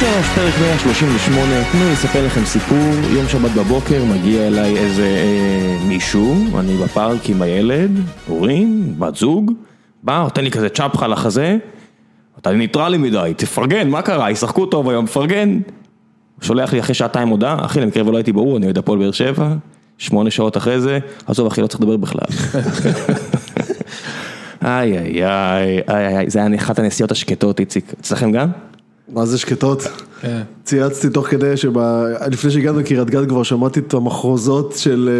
שלוש, פרק 138, תנו לי לספר לכם סיפור, יום שבת בבוקר מגיע אליי איזה אה, מישהו, אני בפארק עם הילד, הורים, בת זוג, בא, נותן לי כזה צ'פחה לחזה, אתה ניטרלי מדי, תפרגן, מה קרה, ישחקו טוב היום, פרגן. שולח לי אחרי שעתיים הודעה, אחי למקרה ולא הייתי ברור, אני אוהד הפועל באר שבע, שמונה שעות אחרי זה, עזוב אחי לא צריך לדבר בכלל. איי איי איי, איי איי, זה היה אחת הנסיעות השקטות איציק, אצלכם גם? מה זה שקטות? כן. צייצתי תוך כדי שלפני שהגענו לקריית גת כבר שמעתי את המחרוזות של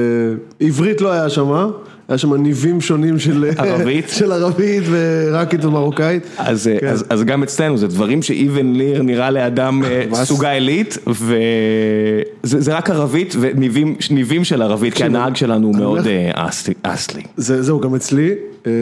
אה, עברית לא היה שם, היה שם ניבים שונים של ערבית? של ערבית ועיראקית ומרוקאית. אז, כן. אז, אז גם אצלנו זה דברים שאיבן ליר נראה לאדם אה, סוגה עילית וזה זה רק ערבית וניבים ניבים של ערבית כי הנהג שלנו הוא מאוד אה, אסלי-. זה, זהו, גם אצלי, אה,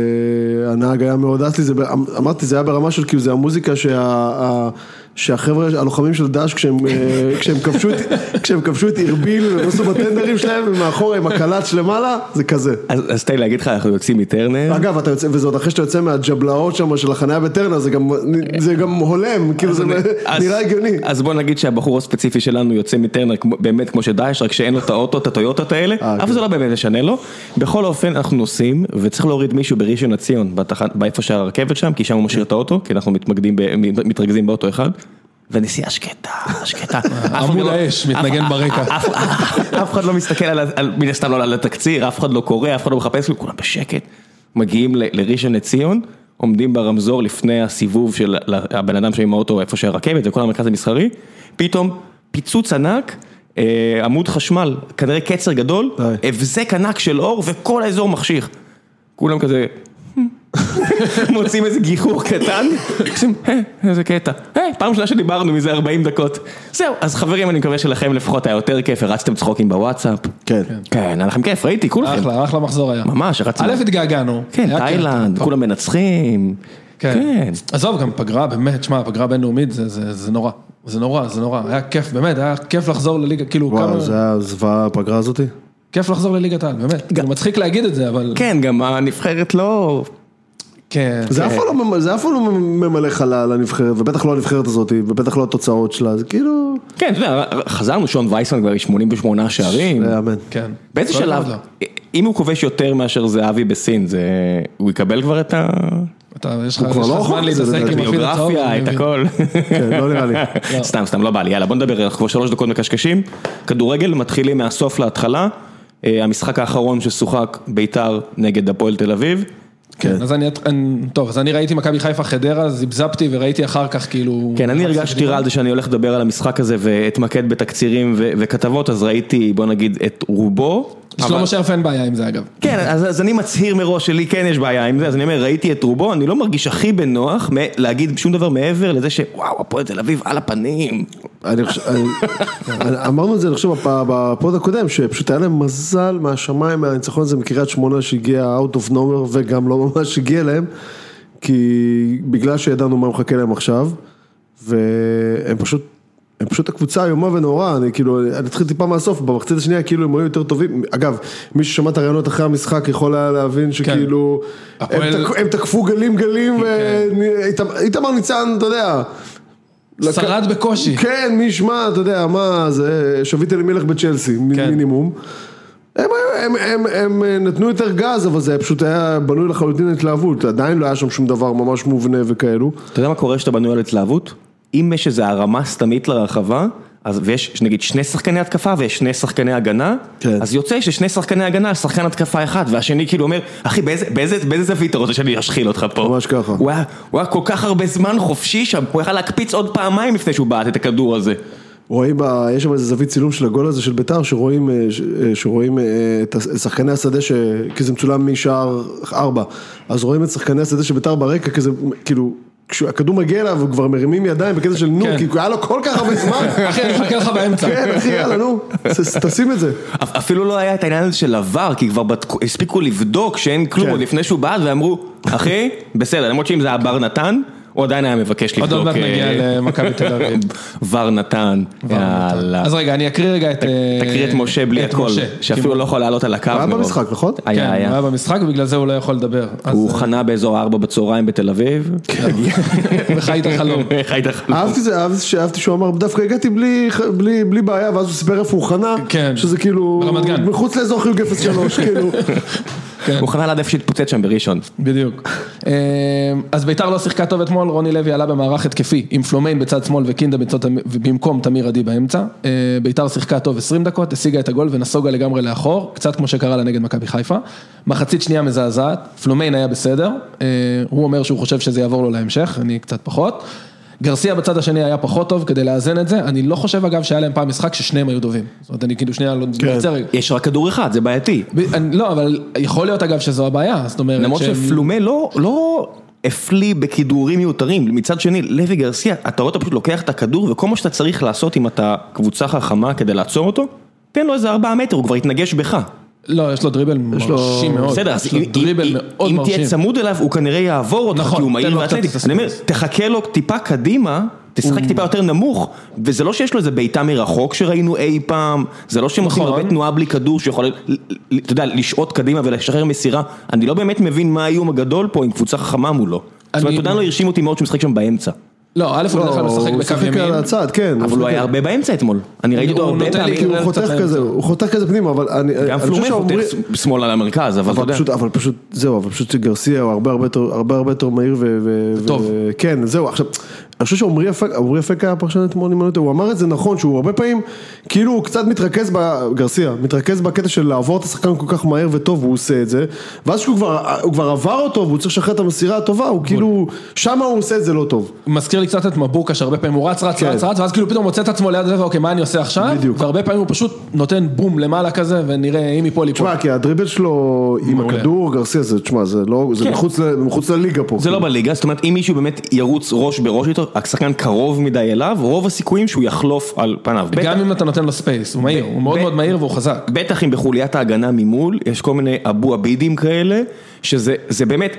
הנהג היה מאוד אסלי, זה, ב- אמרתי, זה היה ברמה של כאילו, זה המוזיקה שה, שהחבר'ה, הלוחמים של דאעש, כשהם, אה, כשהם כבשו את, כשהם כבשו את ארביל, עשו בטנדרים שלהם, ומאחורה עם הקלץ למעלה, זה כזה. אז, אז תן לי להגיד לך אנחנו יוצאים מטרנר. אגב, אתה יוצא, וזה עוד אחרי שאתה יוצא מהג'בלאות שם של החניה בטרנר, זה גם, זה גם הולם, כאילו זה אז- נראה הגיוני. אז בוא נגיד שהבחור הספציפי שלנו יוצא מטרנר באמת כמו שדאעש, רק שאין לו את האוטו, את הטויוטות האלה, אה, אבל כן. זה לא באמת משנה לו. בכל אופן אנחנו נוסעים וצריך להוריד מישהו בראשון לציון, באיפה שהרכבת שם, כי שם הוא משאיר את האוטו, כי אנחנו מתמקדים, מתרכזים באוטו אחד. ונסיעה שקטה, שקטה. עמוד לא- האש מתנגן ברקע. אף- אחד לא מסתכל על, מן הסתם לא על התקציר, אף אחד לא קורא, אף אחד לא מחפש, כולם בשקט. מגיעים לראשון לציון, עומדים ברמזור לפני הסיבוב של הבן אדם שעם האוטו איפה שהרכבת וכל המרכז המסחרי, פתאום פיצוץ ענק, אה, עמוד חשמל, כנראה קצר גדול. הבזק ענק של אור וכל האזור מחשיך. כולם כזה... מוצאים איזה גיחוך קטן, עושים, "אה, איזה קטע, היי, פעם ראשונה שדיברנו מזה 40 דקות. זהו, אז חברים, אני מקווה שלכם לפחות היה יותר כיף, הרצתם צחוקים בוואטסאפ. כן. כן, היה לכם כיף, ראיתי, כולכם. אחלה, אחלה מחזור היה. ממש, הרצנו. א' התגעגענו. כן. תאילנד. כולם מנצחים. כן. כן. עזוב, גם פגרה, באמת, שמע, פגרה בינלאומית זה- זה זה נורא. זה נורא, זה נורא. היה כיף, באמת, היה כיף לחזור לליגה, כאילו, וואו, כמה... זה היה זוועה הפגרה הזאתי. כיף לחזור לליגת העל, באמת. כאילו, מצחיק להגיד את זה, אבל... כן, גם הנבחרת לא... כן. זה אף פעם לא זה אף פעם לא ממלא חלל לנבחרת, ובטח לא הנבחרת הזאת, ובטח לא התוצאות שלה, זה כאילו, כן, אתה יודע, חזרנו, שון וייסמן כבר עם 88 שערים. זה אמן. כן. באיזה שלב. אם הוא כובש יותר מאשר זהבי בסין, זה... הוא יקבל כבר את אתה, יש לך הוא כבר יש לא זמן להתעסק עם לדעתי. הפיל הצהוב. ביוגרפיה, אני את. הכל. כן, לא נראה לי. סתם, סתם, לא בא לי, יאללה בוא נדבר, אנחנו כבר שלוש דקות מקשקשים. כדורגל מתחילים מהסוף להתחלה. אה, המשחק האחרון ששוחק ביתר נגד הפועל תל אביב. כן, אז אני, טוב, אז אני ראיתי מכבי חיפה חדרה, זיבזבתי וראיתי אחר כך כאילו... כן, אני הרגשתי רע על זה שאני הולך לדבר על המשחק הזה ואתמקד בתקצירים וכתבות, אז ראיתי, בוא נגיד, את רובו. שלמה שרף אין בעיה עם זה אגב. כן, אז, אז אני מצהיר מראש שלי כן יש בעיה עם זה, אז אני אומר, ראיתי את רובו, אני לא מרגיש הכי בנוח מ- להגיד שום דבר מעבר לזה שוואו, הפועל תל אביב על הפנים. אני חושב, אני- אני- אמרנו את זה, אני חושב, בפ- בפוד הקודם, שפשוט היה להם מזל מהשמיים, מהניצחון הזה מקריית שמונה שהגיע out of nowhere וגם לא ממש הגיע להם, כי בגלל שידענו מה מחכה להם עכשיו, והם פשוט, פשוט הקבוצה איומה ונוראה, אני כאילו, אני אתחיל טיפה מהסוף, במחצית השנייה כאילו הם היו יותר טובים, אגב, מי ששמע את הרעיונות אחרי המשחק יכול היה להבין שכאילו, הם הפועל- תק- הם תקפו גלים גלים, ואיתמר ניצן, אתה יודע. לק- שרד בקושי. כן, מי ישמע, אתה יודע, מה, זה שביט אלימלך בצ'לסי, מ- כן. מינימום. הם, הם, הם, הם, הם נתנו יותר גז, אבל זה פשוט היה בנוי לחלוטין להתלהבות, עדיין לא היה שם שום דבר ממש מובנה וכאלו. אתה יודע מה קורה כשאתה בנוי על התלהבות? אם יש איזו הרמה סתמית לרחבה, אז ויש נגיד שני שחקני התקפה ויש שני שחקני הגנה, כן. אז יוצא ששני שחקני הגנה יש שחקן התקפה אחד, והשני כאילו אומר, אחי באיזה, באיזה, באיזה זווית אתה רוצה שאני אשחיל אותך פה? ממש ככה. הוא היה, הוא היה כל כך הרבה זמן חופשי שם, הוא יכל להקפיץ עוד פעמיים לפני שהוא בעט את הכדור הזה. רואים, יש שם איזה זווית צילום של הגול הזה של ביתר, שרואים, אה, אה, שרואים אה, את שחקני השדה, ש... כי זה מצולם משער ארבע, אז רואים את שחקני השדה של ביתר ברקע, כזה, כאילו, כשהכדור מגיע אליו, הם כבר מרימים ידיים בקטע של נו, כן. כי היה לו כל כך הרבה זמן. אחי, אני מחכה לך באמצע. כן, אחי, יאללה, נו, תשים את זה. אפ- אפילו לא היה את העניין הזה של עבר, כי כבר הספיקו לבדוק שאין כלום כן. עוד לפני שהוא בעט ואמרו, אחי, בסדר, למרות שאם זה היה בר נתן, הוא עדיין היה מבקש עוד לבדוק. מעט נגיע אה, למכבי תל אביב. ור נתן, יאללה. אז רגע, אני אקריא רגע את... אה, תקריא את משה בלי את הכל. שאפילו לא יכול לעלות על הקו. הוא היה. במשחק, נכון? כן, היה, הוא היה. היה במשחק ובגלל זה הוא לא יכול לדבר. הוא אה, חנה באזור 4 בצהריים בתל אביב. וחי את החלום. חי את החלום. אהבתי זה, אהבתי שהוא אמר, דווקא הגעתי בלי בעיה, ואז הוא סיפר איפה הוא חנה, כן. שזה כאילו, ברמת גן. מחוץ לאזור חיוג 03, כאילו, הוא חנה ליד איפה שהתפוצץ שם בראשון. בדיוק. אה, אז ביתר לא שיחקה טוב אתמול, רוני לוי עלה במערך התקפי עם פלומיין בצד שמאל וקינדה בצד, במקום תמיר עדי באמצע. אה, ביתר שיחקה טוב 20 דקות, השיגה את הגול ונסוגה לגמרי לאחור, קצת כמו שקרה לה נגד מכבי חיפה. מחצית שנייה מזעזעת, פלומיין היה בסדר, אה, הוא אומר שהוא חושב שזה יעבור לו להמשך, אני קצת פחות. גרסיה בצד השני היה פחות טוב כדי לאזן את זה, אני לא חושב אגב שהיה להם פעם משחק ששניהם היו טובים. זאת אומרת, אני כאילו שנייה לא... רוצה רגע. יש רק כדור אחד, זה בעייתי. ב- אני- לא, אבל יכול להיות אגב שזו הבעיה, זאת אומרת... למרות שהם- שפלומה לא, לא הפליא בכידורים מיותרים, מצד שני, לוי גרסיה, אתה רואה אותו פשוט לוקח את הכדור, וכל מה שאתה צריך לעשות אם אתה קבוצה חכמה כדי לעצור אותו, תן לו איזה ארבעה מטר, הוא כבר יתנגש בך. לא, יש לו דריבל לו- מרשים מאוד. בסדר, אז יש לו אם-. תהיה צמוד אליו, הוא כנראה יעבור אותך, נכון, כי הוא מהיר ואתלטי. את אני אומר. תחכה לו טיפה קדימה, תשחק טיפה יותר נמוך, וזה לא שיש לו איזה בעיטה מרחוק שראינו אי פעם, זה לא שהם עושים נכון. הרבה תנועה בלי כדור שיכול, אתה יודע, לשעוט קדימה ולשחרר מסירה. אני לא באמת מבין מה האיום הגדול פה עם קבוצה חכמה מולו. זאת אומרת, יודע, לא הרשים אותי מאוד שהוא משחק שם באמצע. לא, א' הוא בדרך כלל לא, משחק הוא בקו משחק על ימין. הצד, כן, אבל הוא היה הרבה באמצע אתמול. אני ראיתי אותו הוא הרבה פעמים. כי הוא חותך. כזה, הוא חותך כזה פנימה, אבל אני, גם פלומה שעומרי, חותך שמאלה למרכז, אבל אתה יודע. פשוט, אבל פשוט, זהו, אבל פשוט גרסיה הוא הרבה הרבה יותר, מהיר ו... טוב. כן, זהו, עכשיו, אני חושב שעמרי אפק, עמרי אפק היה פרשן אתמול, אם אני לא טועה, הוא אמר את זה נכון, שהוא הרבה פעמים, כאילו הוא קצת מתרכז, ב, גרסיה, מתרכז בקטע של לעבור את השחקן כל כך מהר וטוב, והוא עושה את זה, ואז כשהוא כבר, הוא כבר עבר אותו, והוא צריך לשחרר את המסירה הטובה, הוא כאילו, שמה הוא עושה את זה לא טוב. מזכיר לי קצת את מבוקה שהרבה פעמים הוא רץ רץ כן. רץ רץ ואז כאילו פתאום מוצא את עצמו ליד זה ואוקיי מה אני עושה עכשיו? בדיוק. והרבה פעמים הוא פשוט נותן בום למעלה כזה ונראה אם ייפול ייפול. תשמע, כי הדריבל שלו עם. הכדור, גרסיה, זה, תשמע, זה לא, זה כן. מחוץ ל- מחוץ לליגה פה. זה לא בליגה, זאת אומרת אם מישהו באמת ירוץ ראש בראש איתו, השחקן קרוב מדי אליו, רוב הסיכויים שהוא יחלוף על פניו. בטח- גם אם אתה נותן לו space, הוא מהיר, הוא מאוד ב- מאוד מהיר והוא חזק. בטח אם בחוליית ההגנה ממול, יש כל מיני אבו עבידים כאלה, שזה זה באמת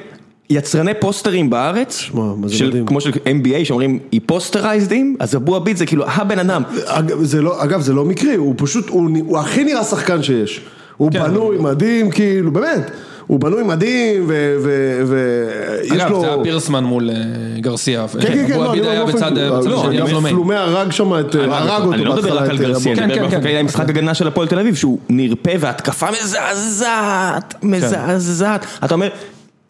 יצרני פוסטרים בארץ, שמע, מה זה של, מדהים. כמו של NBA שאומרים he posterized him, אז אבו עביד זה כאילו הבן אדם. אגב, זה לא, אגב, זה לא מקרי, הוא פשוט, הוא, הוא הכי נראה שחקן שיש. הוא כן. בנוי מדהים, כאילו, באמת. הוא בנוי מדהים, ויש אגב, לו... זה היה פירסמן מול אה, גרסיה. כן, כן, כן, לא, אני לא באופן- בצד לא, הפלומיין. פלומי הרג שם את, הרג אותו אני לא מדבר רק על גרסיה, אני כן, מדבר כן, באופן כן. כללי על משחק הגנה של הפועל תל אביב, שהוא נרפה והתקפה מזעזעת, מזעזעת. אתה אומר,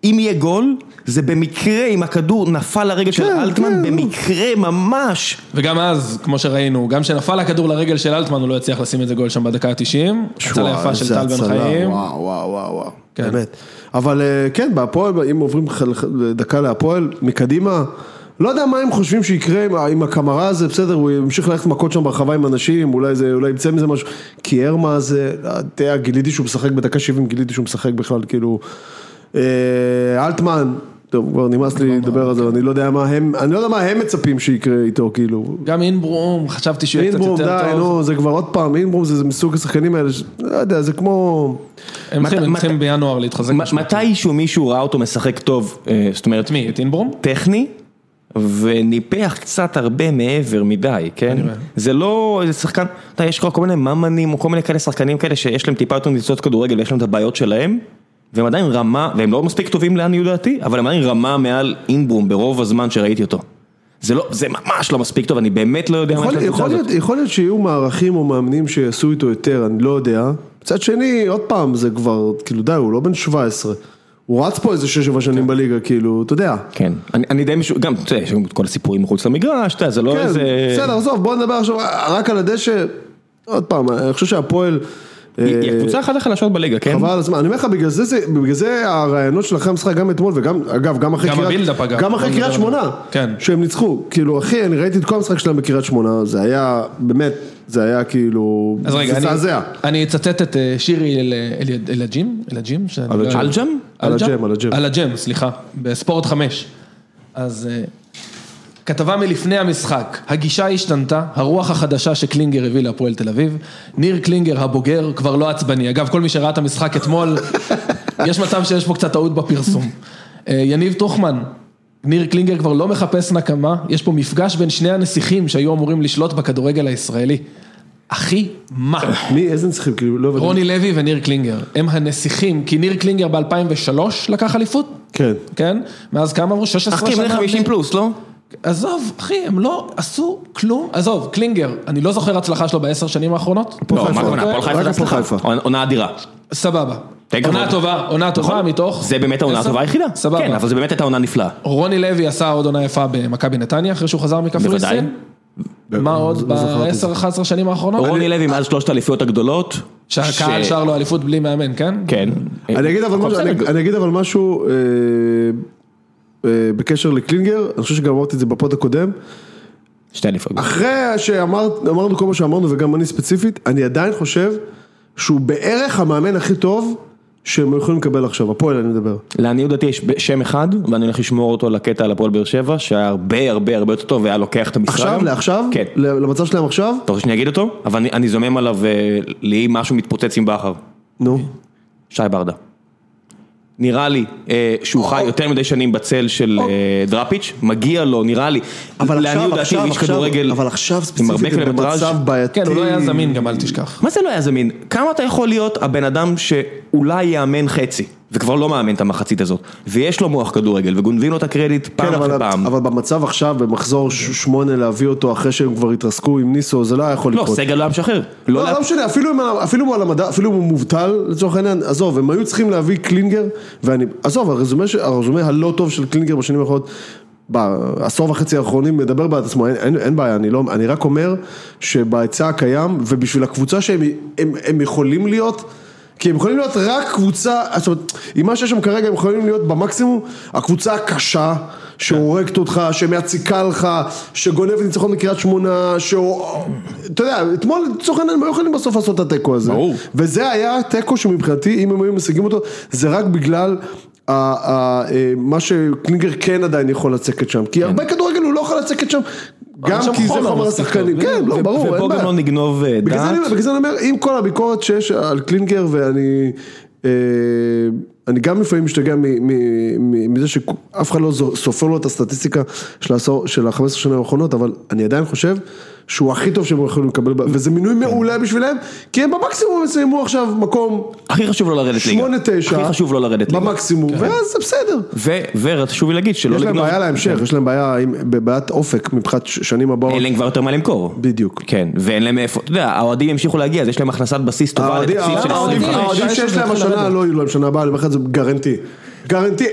אם יהיה גול, זה במקרה אם הכדור נפל לרגל של כן, אלטמן, כן. במקרה ממש. וגם אז, כמו שראינו, גם כשנפל הכדור לרגל של אלטמן, הוא לא הצליח לשים את זה גול שם בדקה ה-90. הצלה יפה של טל בן חיים. וואו, וואו, וואו, וואו, כן. באמת. אבל אה, כן, בהפועל, אם עוברים דקה להפועל, מקדימה, לא יודע מה הם חושבים שיקרה עם הקמרה הזה, בסדר, הוא ימשיך ללכת מכות שם ברחבה עם אנשים, אולי זה, אולי יצא מזה משהו, כי הרמה זה, לא יודע, גיליתי שהוא משחק בדקה 70, גיליתי שהוא משחק בכלל, כאילו, אלטמן, טוב, כבר נמאס לי לדבר על זה, אני לא יודע מה הם, אני לא יודע מה הם מצפים שיקרה איתו, כאילו. גם אינברום, חשבתי שהוא יהיה קצת אינברום, יותר די, טוב. נו, זה כבר עוד פעם, אינברום זה מסוג השחקנים האלה, לא יודע, זה כמו... הם צריכים- בינואר להתחזק. מתישהו מישהו ראה אותו משחק טוב, אה, זאת אומרת, את מי? את אינברום? טכני, וניפח קצת הרבה מעבר מדי, כן? זה לא איזה שחקן, אתה יודע, יש כל מיני ממנים או כל מיני כאלה שחקנים כאלה שיש להם טיפה יותר ניצוצות כדורגל ויש להם את הבעיות שלהם, והם עדיין רמה, והם לא מספיק טובים לעניות דעתי, אבל הם עדיין רמה מעל אינבום ברוב הזמן שראיתי אותו. זה לא, זה ממש לא מספיק טוב, אני באמת לא יודע מה יש לקבוצה הזאת. יכול להיות שיהיו מערכים או מאמנים שיעשו איתו יותר, אני לא יודע. מצד שני, עוד פעם, זה כבר, כאילו די, הוא לא בן 17. הוא רץ פה איזה 6-7 שנים בליגה, כאילו, אתה יודע. כן, אני, אני די משהו, גם, אתה יודע, יש כל הסיפורים מחוץ למגרש, אתה יודע, זה לא כן, איזה... בסדר, עזוב, בוא נדבר עכשיו רק על הדשא. עוד פעם, אני חושב שהפועל... היא היא אה, הקבוצה אחת החלשות בליגה, כן? חבל על הזמן, אני אומר לך, בגלל זה, בגלל זה הרעיונות של אחרי המשחק גם אתמול וגם, אגב, גם אחרי גם קריית- הבילדאפ, אגב. גם אחרי קריית שמונה. כן. שהם ניצחו, כאילו אחי, אני ראיתי את כל המשחק שלהם בקריית שמונה, זה היה, באמת, זה היה כאילו, אז רגע, זה אני- אצטט את אה, שירי אל- אל- אלג'ים, אלג'ים? אלג'ם? על הג'ם, על הג'ם. על הג'ם, סליחה, בספורט חמש. אז אה, כתבה מלפני המשחק, הגישה השתנתה, הרוח החדשה שקלינגר הביא להפועל תל אביב, ניר קלינגר הבוגר כבר לא עצבני, אגב כל מי שראה את המשחק אתמול, יש מצב שיש פה קצת טעות בפרסום. אה, יניב טוחמן, ניר קלינגר כבר לא מחפש נקמה, יש פה מפגש בין שני הנסיכים שהיו אמורים לשלוט בכדורגל הישראלי. אחי, מה? מי, איזה נסיכים, כאילו, לא. רוני לוי וניר קלינגר, הם הנסיכים, כי ניר קלינגר ב-2003 לקח אליפות, כן. כן? מאז כמה עברו? 16 אחי, שנה? בני 50 פלוס, לא? עזוב, אחי, הם לא עשו כלום, עזוב, קלינגר, אני לא זוכר הצלחה שלו בעשר שנים האחרונות. לא. מה הכוונה? הפועל חיפה רק זה הפועל הצלחה. חיפה. עונה אדירה. סבבה. עונה. טובה, עונה טובה מתוך... זה באמת העונה? הטובה היחידה. סבבה. כן, אבל זה באמת הייתה עונה נפלאה. רוני לוי עשה עוד עונה יפה במכבי נתניה אחרי שהוא חזר בוודאי. מקפריסין. מה עוד לא זכרתי את זה. ב-10-11 שנים האחרונות? רוני לוי מאז שלושת האליפויות הגדולות. שהקהל שר לו אליפות בלי מאמן, כן? כן. אני אגיד אבל משהו, בקשר לקלינגר, אני חושב שגם אמרתי את זה בפוד הקודם, שתי אליפויות. אחרי שאמרנו כל מה שאמרנו וגם אני ספציפית, אני עדיין חושב שהוא בערך המאמן הכי טוב שהם יכולים לקבל עכשיו, הפועל אני מדבר. לעניות דעתי יש שם אחד, ואני הולך לשמור אותו לקטע על הפועל באר שבע, שהיה הרבה הרבה הרבה יותר טוב, והיה לוקח את המשרה. עכשיו. לעכשיו? כן. למצב שלהם עכשיו? אתה רוצה שאני אגיד אותו? אבל אני- אני זומם עליו, אה, לי משהו מתפוצץ עם בכר. נו. שי ברדה. נראה לי אה, שהוא חי יותר מדי שנים בצל של אה, דראפיץ', מגיע לו, נראה לי. אבל לעניות עכשיו, דעתי, עכשיו, איש עכשיו, כדורגל אבל עכשיו עם הרבה ספציפית קילומטראז'. במצב בעייתי. כן, הוא לא היה זמין גם, אל תשכח. מה זה לא היה זמין? כמה אתה יכול להיות הבן אדם שאולי יאמן חצי, וכבר לא מאמן את המחצית הזאת, ויש לו מוח כדורגל, וגונבים לו את הקרדיט פעם כן, אחרי אבל, פעם. אבל במצב עכשיו, במחזור שמונה להביא אותו אחרי שהם כבר התרסקו עם ניסו, זה לא היה יכול לא, לקרות. סגל לא היה משחרר. לא, לא, לא משנה, אפילו אם הוא על המדע, אפילו אם הוא מובטל, לצורך העניין, עזוב, הם היו צריכים להביא קלינגר, ואני, עזוב, הרזומה הלא טוב של קלינגר בשנים האחרונות, בעשור וחצי האחרונים מדבר בעד עצמו, אין, אין, אין בעיה, אני, לא, אני רק אומר שבהיצע הקיים, ובשביל הקבוצה שהם הם, הם יכולים להיות, כי הם יכולים להיות רק קבוצה, זאת אומרת, עם מה שיש שם כרגע הם יכולים להיות במקסימום, הקבוצה הקשה, שהורגת אותך, שמציקה לך, שגונבת ניצחון מקריית שמונה, שהוא, אתה יודע, אתמול לצורך העניין הם היו יכולים בסוף לעשות את התיקו הזה, ברור. וזה היה תיקו שמבחינתי, אם הם היו משיגים אותו, זה רק בגלל אה, מה שקלינגר כן עדיין יכול לצקת שם, כי הרבה כדורגל הוא לא יכול לצקת שם, גם כי זה חומר השחקנים, כן, לא, ברור, אין ופה בעיה. גם לא נגנוב אה, דעת. בגלל זה אני אומר, עם כל הביקורת שיש על קלינגר ואני, אה, אני גם לפעמים משתגע מזה שאף אחד לא סופר לו את הסטטיסטיקה של העשור, של ה-15 שנים האחרונות, אבל אני עדיין חושב שהוא הכי טוב שהם יכולים לקבל, וזה מינוי מעולה בשבילם, כי הם במקסימום יסיימו עכשיו מקום הכי חשוב לא לרדת ליגה. 8-9, הכי חשוב לא לרדת ליגה. במקסימום, ואז זה בסדר. וחשוב לי להגיד שלא יש להם. בעיה להמשך, יש להם בעיה, בבעיית אופק מבחינת שנים הבאות. אין להם כבר יותר מה למכור. בדיוק. כן, ואין להם איפה, אתה יודע, האוהדים ימשיכו להגיע, אז יש להם הכנסת בסיס טובה לתקציב של האוהדים 25. האוהדים שי שיש להם השנה. לא יהיו להם שנה הבאה, אני אומר לך את זה גרנטי. גרנטי,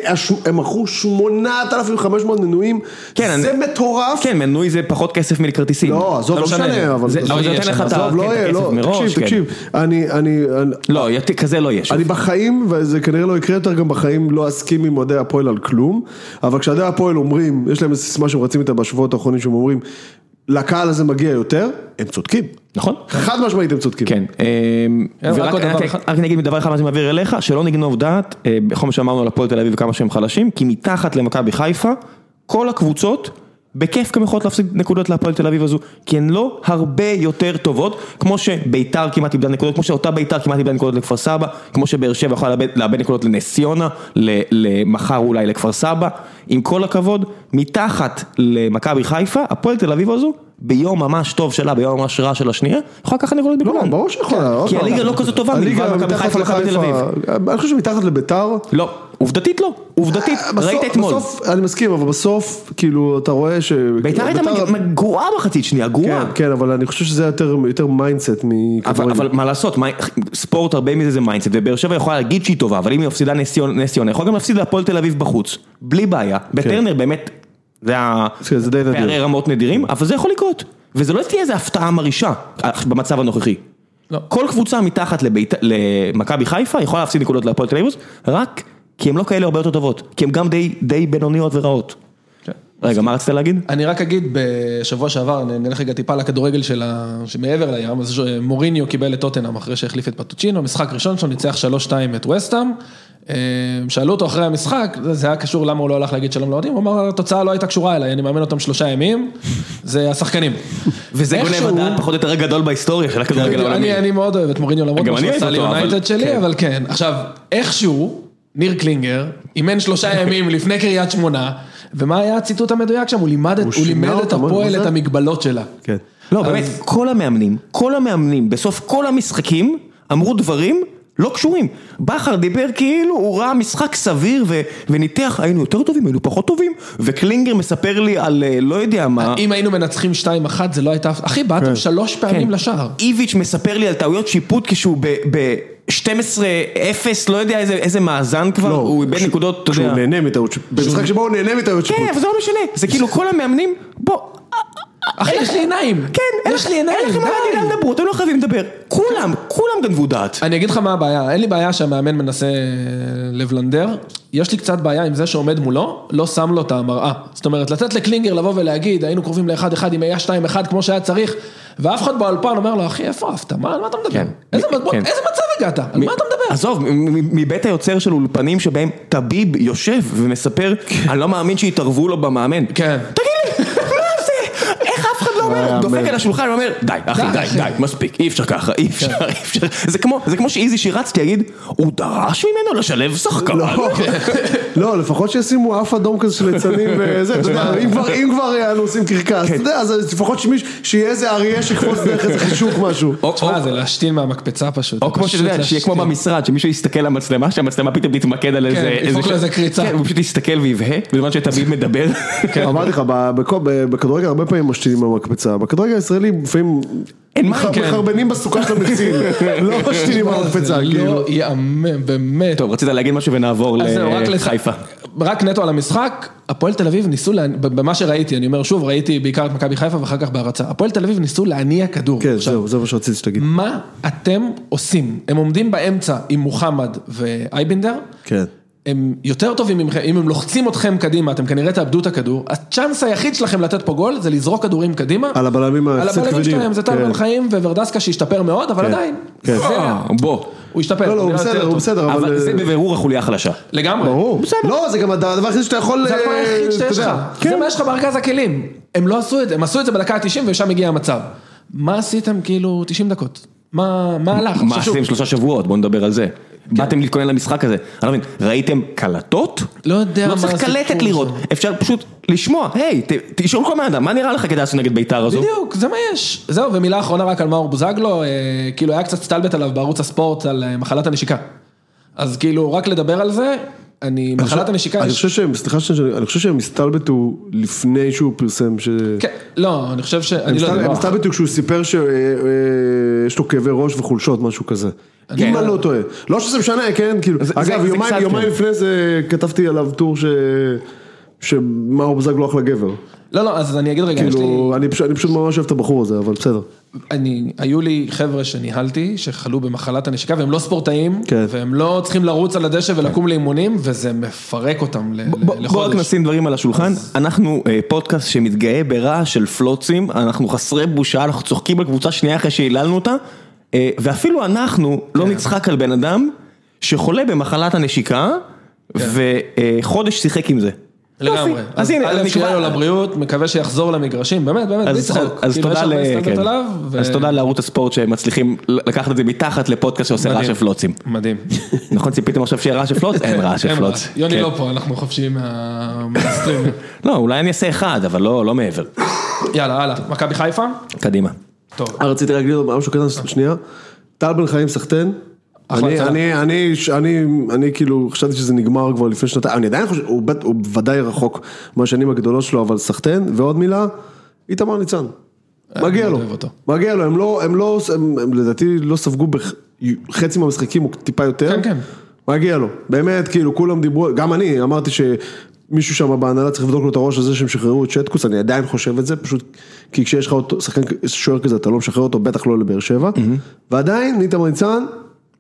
הם מכרו 8,500 מנויים, כן, זה אני- מטורף. כן, מנוי זה פחות כסף מכרטיסים. לא, עזוב, לא לא משנה. משנה, אבל... זה- לא אבל זה יהיה נותן לך את עזוב, לא לא, הכסף מראש. תקשיב, כן. תקשיב, אני, אני, אני- לא, ית- כזה לא יש. אני בחיים, וזה כנראה לא יקרה יותר, גם בחיים לא אסכים עם אוהדי הפועל על כלום, אבל כשאוהדי הפועל אומרים, יש להם סיסמה שהם רצים איתה בשבועות האחרונים, שהם אומרים, לקהל הזה מגיע יותר, הם צודקים. נכון? חד משמעית הם צודקים. כן, אמ, רק ורק עוד דבר אחד. רק נגיד מדבר אחד מה זה מעביר אליך, שלא נגנוב דעת, אה, בכל מה שאמרנו על הפועל תל אביב וכמה שהם חלשים, כי מתחת למכבי חיפה, כל הקבוצות בכיף גם יכולות להפסיד נקודות להפועל תל אביב הזו, כי הן לא הרבה יותר טובות, כמו שביתר כמעט איבדה נקודות, כמו שאותה ביתר כמעט איבדה נקודות לכפר סבא, כמו שבאר שבע יכולה לאבד- נקודות לנס ציונה, למחר אולי לכפר סבא, עם כל הכבוד, מתחת למכבי חיפה, הפועל תל אביב הזו, ביום ממש טוב שלה, ביום ממש רע של השנייה, יכולה לקחת נקודות לא, בכולן. ברור שיכולה. כי פעם. הליגה לא כזאת טובה, מלבד מכבי חיפה ומכבי תל אביב. אני חושב שמתחת לביתר, לא, עובדתית לא, עובדתית, בסוף- ראית אתמול. בסוף, אני מסכים, אבל בסוף, כאילו, אתה רואה ש... ביתר הייתה גרועה מחצית שנייה, כן, גרועה. כן, אבל אני חושב שזה יותר, יותר mindset אבל, מכדורגל. אבל מה לעשות, ספורט הרבה מזה זה mindset, ובאר שבע יכולה להגיד שהיא טובה, אבל אם היא מפסידה נס ציונה, נס ציונה, יכול גם להפסיד להפועל תל אביב בחוץ, בלי בעיה, בטרנר באמת, זה כן, די נדיר. הפערי רמות נדירים, אבל זה יכול לקרות, וזה לא תהיה איזה הפתעה מרעישה אה, במצב הנוכחי. לא. כל קבוצה מתחת לבית- למכבי חיפה יכולה להפסיד נקודות להפועל תל אביב, רק כי הן לא כאלה הרבה יותר טובות, כי הן גם די, די בינוניות ורעות. כן. רגע, מה רצית להגיד? אני רק אגיד, בשבוע שעבר, נלך רגע טיפה לכדורגל של ה... שמעבר לים, אז מוריניו קיבל את טוטנאם אחרי שהחליף את פטוצ'ינו, משחק ראשון שלו, ניצח 3-2 את וסטאם. אה, שאלו אותו אחרי המשחק, זה היה קשור למה הוא לא הלך להגיד שלום לאוהדים, הוא אמר, התוצאה לא הייתה קשורה אליי, אני מאמן אותם שלושה ימים, זה השחקנים. וזה גונב הדעת פחות או יותר הגדול בהיסטוריה של הכדורגל העולמי. אני, אני מאוד אוהב את מוריניו למרות מה שהוא עשה ליונייטד שלי, כן. אבל כן. עכשיו, איכשהו, ניר קלינגר, אימן שלושה ימים לפני קריית שמונה, ומה היה הציטוט המדויק שם? הוא לימד את- הפועל? את המגבלות שלה. כן. לא, באמת, כל המאמנים, כל המאמנים, בסוף כל המשחקים, אמרו דברים לא קשורים. בכר דיבר כאילו, הוא ראה משחק סביר ו- וניתח, היינו יותר טובים, היינו פחות טובים, וקלינגר מספר לי על אה, לא יודע מה. אם היינו מנצחים 2-1 זה לא הייתה... אחי, בעטתם שלוש פעמים כן. לשער. איביץ' מספר לי על טעויות שיפוט כשהוא ב-12-0, לא יודע איזה, איזה מאזן כבר, הוא איבד נקודות, אתה לא, כשהוא יודע. נהנה מטעות. במשחק שבו הוא נהנה מטעות שיפוט. כן, אבל זה לא משנה, זה כאילו כל המאמנים, בוא, אחי, יש לי עיניים. כן, יש לי עיניים, אין לכם מה די. להגיד, אל תדברו, אתם לא חייבים לדבר, כולם, כולם גנבו דעת. אני אגיד לך מה הבעיה, אין לי בעיה שהמאמן מנסה אה, לבלנדר, יש לי קצת בעיה עם זה שעומד מולו, לא שם לו את המראה. זאת אומרת, לתת לקלינגר לבוא ולהגיד, היינו קרובים לאחד אחד אם היה שתיים אחד כמו שהיה צריך, ואף אחד באולפן אומר לו, אחי, איפה עפת? מה, על מה אתה מדבר? כן. איזה כן. בוא, איזה מצב הגעת? על מה אתה מדבר? עזוב, מ- מ- מבית היוצר של אולפנים שבהם טביב יושב ומספר, אני לא מאמין שהתערבו לו במאמן. כן. תגיד לי, מה זה? איך אף אחד לא אומר, דופק. על השולחן ואומר, די, אחי, די, די, אחי." די, מספיק, אי אפשר ככה, אי אפשר, אי אפשר. זה כמו, זה כמו שאיזי שירצתי יגיד, הוא דרש ממנו לשלב שחקן. לא, לפחות שישימו אף אדום כזה של ליצנים וזה, אתה יודע, אם כבר- אנו עושים קרקס, אתה יודע, אז לפחות שיהיה איזה אריה שיקפוץ דרך איזה חישוק משהו. תשמע, זה להשתין מהמקפצה פשוט. או כמו שאתה יודע, שיהיה כמו במשרד, שמישהו יסתכל למצלמה, שהמצלמה פתאום תתמקד על איזה... ידפוק לו ש- איזה קריצה. כן, הוא פשוט יסתכל ויבהה, בזמן שטביב מדבר. אמרתי לך, ב- בכל- ב- בכדורגל הרבה פעמים משתינים במקפצה, בכדורגל הישראלי לפעמים אין מח- כן. מחרבנים בסוכה של המציל, לא משתינים במקפצה, זה כאילו. לא ייאמן, באמת. טוב, רצית להגיד משהו ונעבור לחיפה. רק נטו על המשחק, הפועל תל אביב ניסו, במה שראיתי, אני אומר שוב, ראיתי בעיקר את מכבי חיפה ואחר כך בהרצה, הפועל תל אביב ניסו להניע כדור. כן, עכשיו, זהו, זה מה שרציתי שתגיד. מה אתם עושים? הם עומדים באמצע עם מוחמד ואייבינדר, כן. הם יותר טובים ממכם, אם הם לוחצים אתכם קדימה, אתם כנראה תאבדו את הכדור, הצ'אנס היחיד שלכם לתת פה גול זה לזרוק כדורים קדימה. על הבלמים על היחסית הבלמים כבדים. שלהם זה טל כן. בן חיים וורדסקה שהשתפר מאוד, אבל כן. עדיין. כן. אה, בוא. הוא השתפר. לא, לא, הוא בסדר, הוא. בסדר, אבל... אבל זה אה, בבירור החוליה החלשה. לגמרי. ברור. לא, זה גם הדבר היחיד שאתה יכול... זה הדבר אה, היחיד אתה שיש לך. זה מה יש לך בארגז הכלים. הם לא עשו את זה, הם עשו את זה בדקה ה-90 ושם הגיע המצב. מה עשיתם כאילו 90 דקות? מה מה הלך? מה עשיתם שלושה שבועות? בואו נדבר על זה. באתם להתכונן למשחק הזה. אני לא מבין, ראיתם קלטות? לא יודע לא מה צריך הסיפור קלטת לראות. אפשר פשוט לשמוע, היי, תשאול כל בן אדם, מה נראה לך כדאי לעשות נגד בית"ר הזו? בדיוק, זה מה יש. זהו, ומילה אחרונה רק על מאור בוזגלו, אה, כאילו היה קצת סטלבט עליו בערוץ הספורט על אה, מחלת הנשיקה. אז כאילו, רק לדבר על זה, אני, מחלת הנשיקה, אני חושב שהם, סליחה שאני, אני חושב שהם הסתלבטו לפני שהוא פרסם ש... כן, לא, אני חושב ש... לא הם יודע. הסתלבטו כשהוא סיפר שיש לו כאבי ראש וחולשות, משהו כזה. אם אני לא טועה. לא שזה משנה, כן, כאילו, זה- אגב, זה יומיים- כן. לפני זה כתבתי עליו טור ש... שמאור בוזגלו אחלה גבר. לא, לא, אז אני אגיד רגע, יש לי... כאילו, אני פשוט- אני פשוט ממש אוהב את הבחור הזה, אבל בסדר. אני, היו לי חבר'ה שניהלתי, שחלו במחלת הנשיקה, והם לא ספורטאים, כן. והם לא צריכים לרוץ על הדשא ולקום לאימונים, וזה מפרק אותם ל- ל- בוא בוא רק לחודש. נשים דברים על השולחן, אנחנו אה, פודקאסט שמתגאה ברעש של פלוצים, אנחנו חסרי בושה, אנחנו צוחקים על קבוצה שנייה אחרי שהיללנו אותה, ואפילו אנחנו לא כן. נצחק על בן אדם שחולה במחלת הנשיקה, וחודש שיחק עם זה. לגמרי. אז הנה, א', אני שיהיה לו לבריאות, מקווה שיחזור למגרשים, באמת, באמת, בלי אז, צחוק. אז כאילו, תודה, ל... כן. אז תודה לערוץ הספורט שמצליחים לקחת את זה מתחת לפודקאסט שעושה רעש מדהים. של פלוצים. מדהים. נכון ציפיתם עכשיו שיהיה רעש של פלוץ? אין רעש של אין פלוץ. רע. יוני כן. לא פה, אנחנו חופשיים מה- מהסטרים. לא, אולי אני אעשה אחד, אבל לא לא מעבר. יאללה, הלאה. מכבי חיפה? קדימה. טוב. אה, רציתי להגיד עוד משהו קטן, שנייה. טל בן חיים סחטיין. אני. אני, אני, אני, אני כאילו חשבתי שזה נגמר כבר לפני שנתיים, אני עדיין חושב, הוא, הוא בוודאי רחוק מהשנים הגדולות שלו, אבל סחטיין, ועוד מילה, איתמר ניצן. מגיע אני לו. מגיע לו, הם לא, הם לא, הם, הם לדעתי לא ספגו בחצי מהמשחקים, או טיפה יותר. כן, כן. מגיע לו, באמת, כאילו כולם דיברו, גם אני אמרתי שמישהו שם בהנהלה צריך לבדוק לו את הראש על זה שהם שחררו את שטקוס, אני עדיין חושב את זה, פשוט כי כשיש לך אותו, שחקן שוער כזה, אתה לא משחרר אותו, בטח לא לבאר שבע, ועדיין, איתמר ניצן,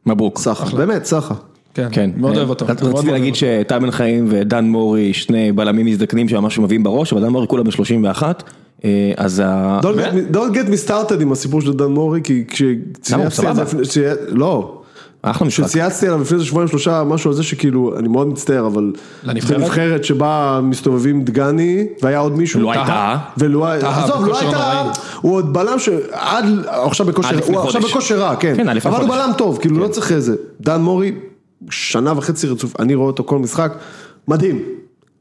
מברוק. סחה, באמת, סחה. כן, כן, מאוד אוהב אותו. רציתי להגיד שטל בן חיים ודן מורי, שני בלמים מזדקנים שממש מביאים בראש, אבל דן מורי כולה ב-31, אז ה... Don't get me- Don't get me started עם הסיפור של דן מורי, כי כשצייצתי את סבבה. זה, לפני- צי- לא. אחלה משחק. כשצייצתי עליו לפני איזה שבועיים שלושה, משהו על זה שכאילו, אני מאוד מצטער, אבל... לנבחרת? בנבחרת שבה מסתובבים דגני, והיה עוד מישהו. לא הייתה. ולא הייתה, עזוב, לא הייתה. הוא עוד בלם שעד, עכשיו בכושר, עד לפני הוא עכשיו. בכושר רע, כן. כן, עד לפני אבל הוא. בלם טוב, כאילו לא צריך איזה. דן מורי, שנה וחצי רצוף, אני רואה אותו כל משחק, מדהים.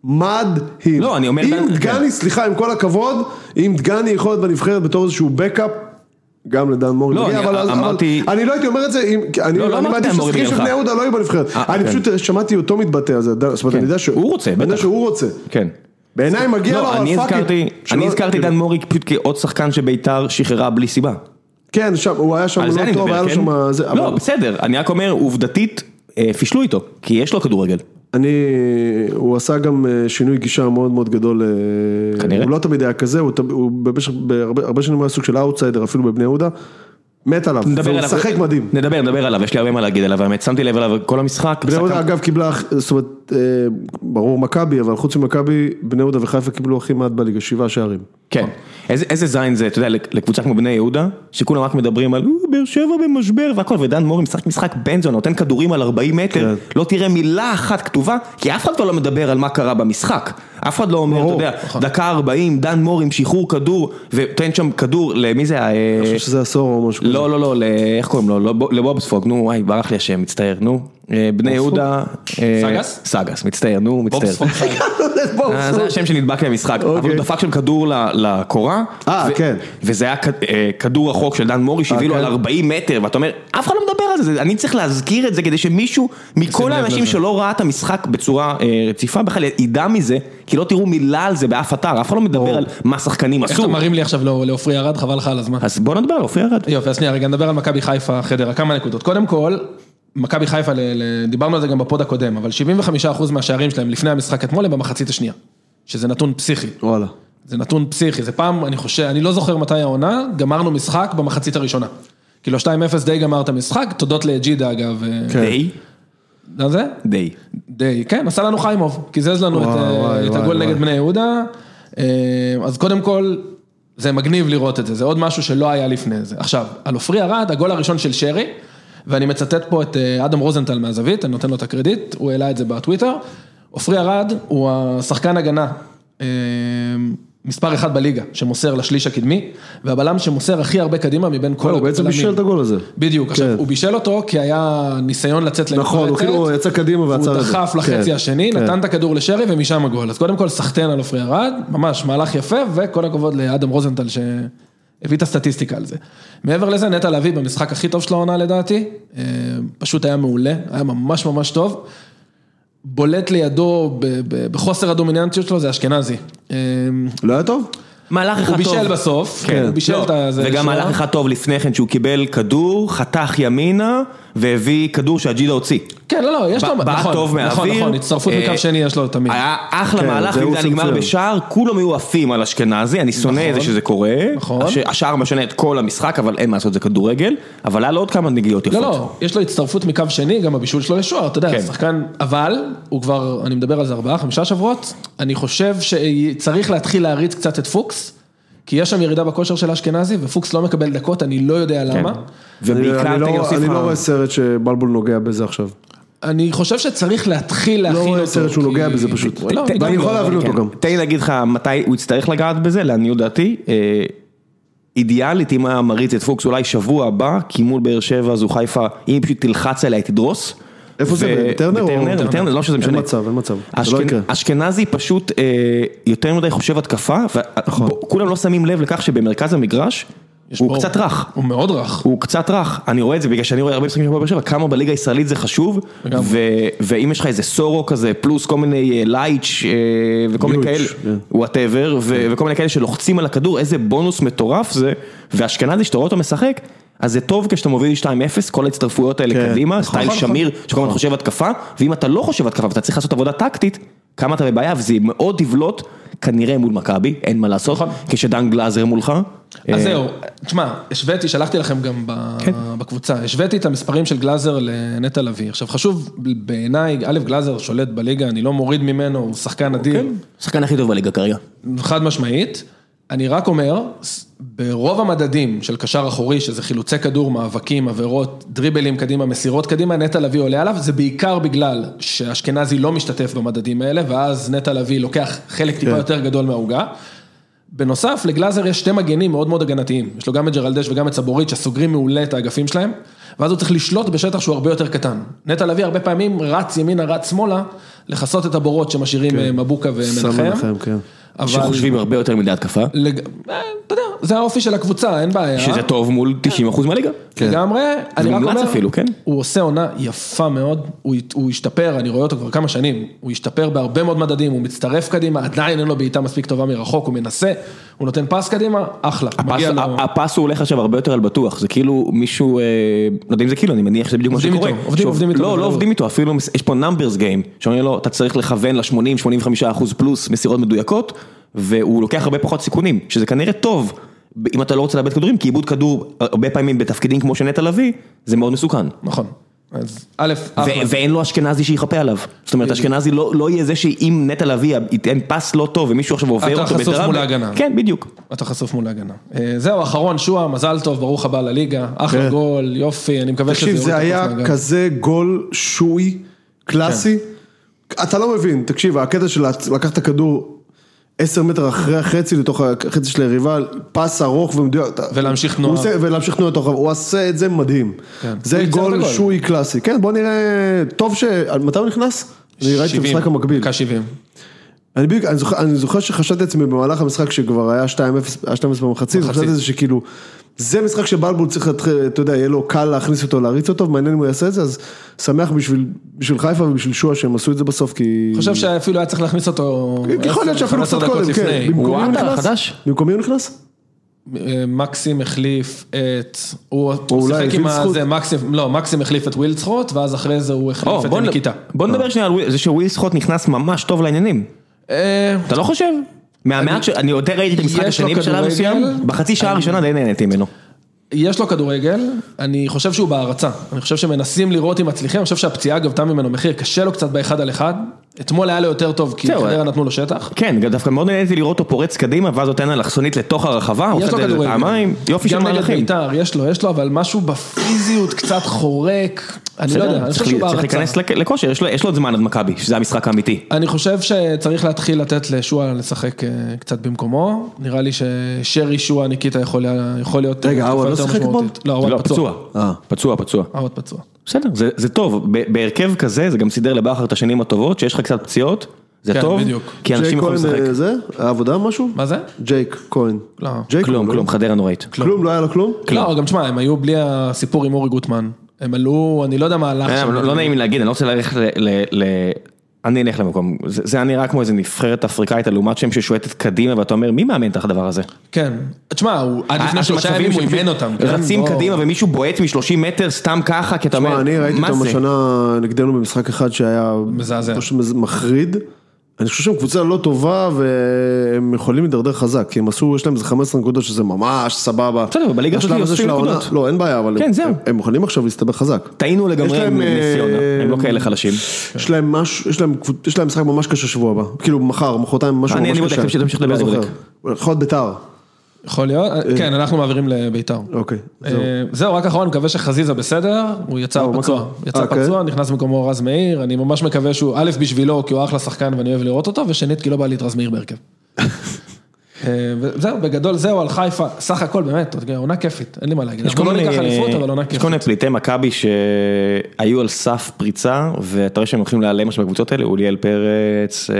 מדהים. לא, אני אומר- אם כן. דגני, סליחה, עם כל הכבוד, אם דגני יכול להיות בנבחרת בתור איזשהו בקאפ, גם לדן מורי לא, מגיע, אני אבל, אבל אמרתי- אני לא הייתי אומר את זה, אם, אני, לא, לא אני אמרתי מעדיף דן מורי ששחקנים של. בני יהודה לא יהיו בנבחרת. אה, אני כן. פשוט שמעתי אותו מתבטא על זה, זאת אומרת, כן. אני יודע שהוא הוא רוצה, אני יודע בטח. שהוא רוצה. כן. בעיניי מגיע לו, לא, אבל אני פאק. אני הזכרתי דן מורי פשוט כעוד שחקן שביתר שחררה בלי סיבה. כן, שם, הוא היה שם לא אני טוב, היה לו כן? שם... זה, לא, אבל- בסדר, אני רק אומר, עובדתית, אה, פישלו איתו, כי יש לו כדורגל. אני, הוא עשה גם אה, שינוי גישה מאוד מאוד גדול, אה, כנראה. הוא לא תמיד היה כזה, הוא, הוא במשך, בהרבה הרבה שנים היה סוג של אאוטסיידר אפילו בבני יהודה, מת עליו, נדבר והוא עליו. משחק מדהים. נדבר, נדבר עליו, יש לי הרבה מה להגיד עליו, האמת, שמתי לב אליו כל המשחק. בני יהודה אגב קיבלה, זאת אומרת, ברור מכבי, אבל חוץ ממכבי, בני יהודה וחיפה קיבלו הכי מעט בליגה, שבעה שערים. כן, איזה, איזה זין זה, אתה יודע, לקבוצה כמו בני יהודה, שכולם רק מדברים על "אה, באר שבע במשבר והכל, ודן מורי משחק משחק בנזון, נותן כדורים על 40 מטר, כן. לא תראה מילה אחת כתובה, כי אף אחד כבר לא מדבר על מה קרה במשחק. אף אחד לא אומר, אתה יודע, דקה 40, דן מורי עם שחרור כדור, ונותן שם כדור, למי זה היה? אה, אני חושב שזה עשור או משהו כזה. לא, לא, לא, איך קוראים לו? לא, לבובספוג, נו, וואי, ברח לי השם, מצטער, נו. אה, בני יהודה... אה, סגס? סגס, מצטער, נו, מצטער. אה, זה השם שנדבק לי במשחק, אבל אוקיי. הוא דפק שם כדור ל- לקורה, אה, כן. וזה היה כ- אה, כדור רחוק של דן מורי שהביא לו כן. על 40 מטר, ואתה אומר, אף אחד לא מדבר על זה, אני צריך להזכיר את זה כדי שמישהו, מכל האנשים. שלא ראה את המשחק בצורה אה, רציפה בכלל ידע מזה, כי לא תראו מילה על זה באף אתר, אף אחד לא מדבר על מה שחקנים איך אתה עשו, מרים לי עכשיו לא- לעופרי ארד, חבל לך על הזמן. אז בוא נדבר על אופי ארד. יופי, אז שנייה, רגע, נדבר על מכבי חיפה, חדרה, כמה נקודות. קודם כל, מכבי חיפה, דיברנו על זה גם בפוד הקודם, אבל 75% מהשערים שלהם לפני המשחק אתמול הם במחצית השנייה. שזה נתון פסיכי. וואלה. זה נתון פסיכי, זה פעם, אני חושב, אני לא זוכר מתי העונה, גמרנו משחק במחצית הראשונה. כאילו 2-0 די גמר את המשחק, תודות לג'ידה אגב. אה, כן. די, מה זה? די. די, כן, עשה לנו חיימוב, קיזז לנו את, אה, הגול. נגד בני יהודה. אה, אז קודם כל, זה מגניב לראות את זה, זה עוד משהו שלא היה לפני זה. עכשיו, על עופרי ארד, הגול הראשון של שרי, ואני מצטט פה את אה, אדם רוזנטל מהזווית, אני נותן לו את הקרדיט, הוא העלה את זה בטוויטר. עופרי ארד הוא השחקן הגנה. אה, מספר אחד בליגה, שמוסר לשליש הקדמי, והבלם שמוסר הכי הרבה קדימה מבין כל הוא בעצם בישל את הגול הזה. בדיוק, עכשיו, כן. הוא בישל אותו כי היה ניסיון לצאת נכון, הוא. כאילו הוא יצא קדימה ועצר הוא את זה. דחף לחצי כן, השני, כן. נתן את הכדור לשרי ומשם הגול. אז קודם כל סחטיין על עופרי ארד, ממש מהלך יפה, וכל הכבוד לאדם רוזנטל שהביא את הסטטיסטיקה על זה. מעבר לזה, נטע לביא במשחק הכי טוב של העונה לדעתי, אה, פשוט היה מעולה, היה ממש ממש טוב. בולט לידו בחוסר הדומיננטיות שלו זה אשכנזי. אה, לא היה טוב? מהלך אחד הוא טוב. בישל בסוף, כן. הוא בישל לא, את הזה. וגם. מהלך אחד טוב לפני כן שהוא קיבל כדור, חתך ימינה והביא כדור שהג'ידה הוציא. כן, לא, לא, יש לו, נכון, טוב נכון, מהאוויר. נכון, הצטרפות אה, מקו שני יש לו תמיד. היה אחלה כן, מהלך, הוא זה היה נגמר. בשער, כולם היו עפים על אשכנזי, אני שונא את זה שזה קורה. נכון. הש- השער משנה את כל המשחק, אבל אין מה לעשות, זה כדורגל. אבל היה לו עוד כמה נגיעות יפות. לא, לא, יש לו הצטרפות מקו שני, גם הבישול שלו לשוער, אתה יודע, כן. שחקן, אבל, הוא כבר, אני מדבר על זה ארבעה, חמישה שבועות, אני חושב שצריך להתחיל להריץ קצת את פוקס, כי יש שם ירידה בכושר של אשכנזי, ופוקס לא מקבל דקות, אני לא יודע כן. למה. ובעיקר, אני לא- לא רואה סרט שבלבול נוגע בזה עכשיו. אני חושב שצריך להתחיל להכין לא אותו. רואה סרט שהוא נוגע בזה פשוט. לא, ואני לא, יכול להבין אותו כן. גם. תן לי להגיד לך מתי הוא יצטרך לגעת בזה, לעניות דעתי. אה, אידיאלית אם היה מריץ את פוקס אולי שבוע הבא, כי מול באר שבע זו חיפה, אם היא פשוט תלחץ עליה, היא תדרוס. איפה זה, בטרנר או- בטרנר, בטרנר, לא שזה משנה. אין מצב, אין מצב. זה לא אשכנ- יקרה. אשכנזי פשוט אה, יותר מדי חושב התקפה, נכון. וכולם לא שמים לב לכך שבמרכז המגרש הוא קצת רך. הוא מאוד רך. הוא קצת רך, אני רואה את זה בגלל שאני רואה הרבה משחקים של הפועל באר שבע, כמה בליגה הישראלית זה חשוב, ואם יש לך איזה סורו כזה, פלוס כל מיני אה, לייץ' אה, וכל מיני כאלה, כן. whatever, ו- וכל מיני כאלה שלוחצים על הכדור, איזה בונוס מטורף זה, ואשכנזי שאתה רואה אותו משחק, אז זה טוב כשאתה מוביל 2-0, כל ההצטרפויות האלה כן, קדימה, נכון, סטייל נכון, שמיר, שכל הזמן חושב התקפה, ואם אתה לא חושב התקפה ואתה צריך לעשות עבודה טקטית, כמה אתה בבעיה, וזה מאוד יבלוט, כנראה מול מכבי, אין מה לעשות, נכון. כשדן גלאזר מולך. אז אה, זהו, תשמע, השוויתי, שלחתי לכם גם ב- כן. בקבוצה, השוויתי את המספרים של גלאזר לנטע לביא. עכשיו חשוב בעיניי, א', גלאזר שולט בליגה, אני לא מוריד ממנו, הוא שחקן אדיר, השחקן הכי טוב בליגה כרגע. חד משמעית. אני רק אומר, ברוב המדדים של קשר אחורי, שזה חילוצי כדור, מאבקים, עבירות, דריבלים קדימה, מסירות קדימה, נטע לביא עולה עליו, זה בעיקר בגלל שאשכנזי לא משתתף במדדים האלה, ואז נטע לביא לוקח חלק טיפה כן. יותר גדול מהעוגה. בנוסף, לגלאזר יש שתי מגנים מאוד מאוד הגנתיים. יש לו גם את ג'רלדש וגם את סבורית שסוגרים מעולה את האגפים שלהם, ואז הוא צריך לשלוט בשטח שהוא הרבה יותר קטן. נטע לביא הרבה פעמים רץ ימינה, רץ שמאלה, לכסות את הבורות שמשאירים אה, מבוקה ומנחם. כן. אבל... שחושבים הרבה יותר מדי התקפה, לג... אה, אתה יודע, זה האופי של הקבוצה, אין בעיה. שזה טוב מול 90% מהליגה. לגמרי, אני רק מומלץ אומר, אפילו, כן? הוא עושה עונה יפה מאוד, הוא, הוא השתפר, אני רואה אותו כבר כמה שנים, הוא השתפר בהרבה מאוד מדדים, הוא מצטרף קדימה, עדיין אין לו בעיטה מספיק טובה מרחוק, הוא מנסה, הוא נותן פס קדימה, אחלה, הפס, לו, הפס הוא הולך עכשיו הרבה יותר על בטוח, זה כאילו מישהו, אה, לא יודע אם זה כאילו, אני מניח שזה בדיוק מה שקורה. עובדים- איתו לא, לא. עובדים איתו, אפילו יש פה numbers game, שאומרים לו, אתה צריך לכוון ל-80-85% פלוס מסירות מדויקות, והוא לוקח הרבה פחות סיכונים, שזה כנראה טוב, אם אתה לא רוצה לאבד כדורים, כי איבוד כדור, הרבה פעמים בתפקידים כמו של נטע לביא, זה מאוד מסוכן. נכון, אז א', אחלה, ואין לו אשכנזי שיכפה עליו. זאת אומרת, אשכנזי לא לא יהיה זה שאם נטע לביא ייתן פס לא טוב ומישהו עכשיו עובר אתה אותו חשוף בטראבל- מול ההגנה. כן, בדיוק. אתה חשוף מול ההגנה. אה, זהו, אחרון, שועה, מזל טוב, ברוך הבא לליגה, אחלה כן. גול, יופי, אני מקווה שזה תקשיב, זה היה. כזה גול שוי, קלאסי. אתה לא מבין, תקשיב, הקטע של לקחת את הכדור עשר מטר אחרי החצי לתוך החצי של היריבה, פס ארוך ומדויק. ולהמשיך תנועה. עושה- ולהמשיך תנועה תוך, הוא עושה את זה מדהים. כן. זה גול. שוי קלאסי. כן, בוא נראה, טוב ש... מתי הוא נכנס? אני ראיתי את 70, המשחק המקביל. דקה 70. אני בדיוק, אני זוכר, אני זוכר שחשבתי לעצמי במהלך המשחק שכבר היה 2-0, היה 2-0 במחצית, מחצית. חשבתי על זה שכאילו, זה משחק שבלבול צריך להתחיל, אתה יודע, יהיה לו קל להכניס אותו, להריץ אותו, ומעניין אם הוא יעשה את זה, אז שמח בשביל, בשביל חיפה ובשביל שועה שהם עשו את זה בסוף, כי... חושב שאפילו היה צריך להכניס אותו... יכול להיות שאפילו 15 קצת קודם, כן. במקומי הוא נכנס? חדש. במקומי הוא נכנס? מקסים החליף את, הוא שיחק עם? הזה, מקסים, לא, מקסים החליף את ווילצחוט, ואז אחרי זה הוא החליף את בוא נ- ניקיטה. בוא נדבר שנייה על זה שוויל סחוט נכנס ממש טוב לעניינים. אה, אתה לא חושב? מהמעט ש... אני יותר ראיתי את המשחק השני בשלב. מסוים, בחצי שעה הראשונה די נהניתי ממנו. יש לו כדורגל, אני חושב שהוא בהערצה, אני חושב שמנסים לראות אם מצליחים, אני חושב שהפציעה גבתה ממנו מחיר, קשה לו קצת באחד על אחד, אתמול היה לו יותר טוב כי חדרה אה. נתנו לו שטח. כן, דווקא מאוד נהניתי לראות אותו פורץ קדימה, ואז נותן אלכסונית לתוך הרחבה, הוא יש עושה את זה. פעמיים, יופי של גם נגד מהלכים. בית"ר, יש לו, יש לו, אבל משהו בפיזיות קצת חורק, אני לא יודע, אני חושב צריך שהוא צריך בהערצה. להיכנס לכ- לכושר, יש לו- יש לו עוד זמן עד מכבי, שזה המשחק האמיתי. אני חושב שצריך להתחיל לתת לשועה לשחק אה, קצת במקומו, נראה לי ששרי שועה ניקיטה יכול להיות רגע, תקופה עווד לא שיחק אתמול? לא, לא, עווד פצוע. אה. פצוע, פצוע. עווד פצוע. בסדר, זה, זה טוב, בהרכב כזה זה גם סידר לבכר את השנים הטובות, שיש לך קצת פציעות, זה כן, טוב, בדיוק. כי אנשים ג'ייק יכולים כהן לשחק. אה, זה? העבודה משהו? מה זה? ג'ייק כהן. לא. ג'ייק כלום, כהן, כלום, חדרה נוראית. כלום, לא היה לו כלום? לא, גם תשמע, הם היו בלי הסיפור עם אורי גוטמן. הם עלו, אני לא יודע מה הלך אה, שם. לא לא נעים לי להגיד, אני לא רוצה ללכת ל... ל- ל- אני אלך למקום, זה זה היה נראה כמו איזה נבחרת אפריקאית לעומת שם ששועטת קדימה ואתה אומר מי מאמן את הדבר הזה? כן. תשמע, עד לפני אה, שלושה מצבים ימים הוא אימן אותם. כן? רצים. קדימה ומישהו בועט מ-30 מטר סתם ככה, כי אתה אומר, תשמע, אני ראיתי מה אותם זה? השנה נגדנו במשחק אחד שהיה... מזעזע. מחריד. אני חושב שהם קבוצה לא טובה והם יכולים להידרדר חזק, כי הם עשו, יש להם איזה 15 נקודות שזה ממש סבבה. בסדר, בליגה הזאת של העונה- נקודות. לא, אין בעיה, אבל כן, הם-. הם- הם יכולים עכשיו להסתבך חזק. טעינו לגמרי עם נס ציונה, אה, הם לא כאלה חלשים. יש להם משהו, יש להם קבוצ- יש להם משחק ממש קשה שבוע הבא, כאילו מחר, מחרתיים, משהו אני- ממש אני קשה. בודק, תמשיך- תמשיך לדבר, אני זוכר. בודק. יכול להיות בית"ר. יכול להיות, כן, אנחנו מעבירים לביתר. אוקיי, אה, זהו. זהו, רק אחרון, מקווה שחזיזה בסדר, הוא יצא אה, פצוע? יצא אה, כן? פצוע, נכנס במקומו רז מאיר, אני ממש מקווה שהוא, א', בשבילו, כי הוא אחלה שחקן ואני אוהב לראות אותו, ושנית, כי לא בא לי את רז מאיר בהרכב. אה, וזהו, בגדול זהו על חיפה, סך הכל באמת, עונה כיפית, אין לי מה להגיד, יש כל לא מיני. כל מיני פליטי מכבי שהיו על סף פריצה, ואתה רואה שהם הולכים להיעלם עכשיו בקבוצות האלה, אוליאל פרץ, אה,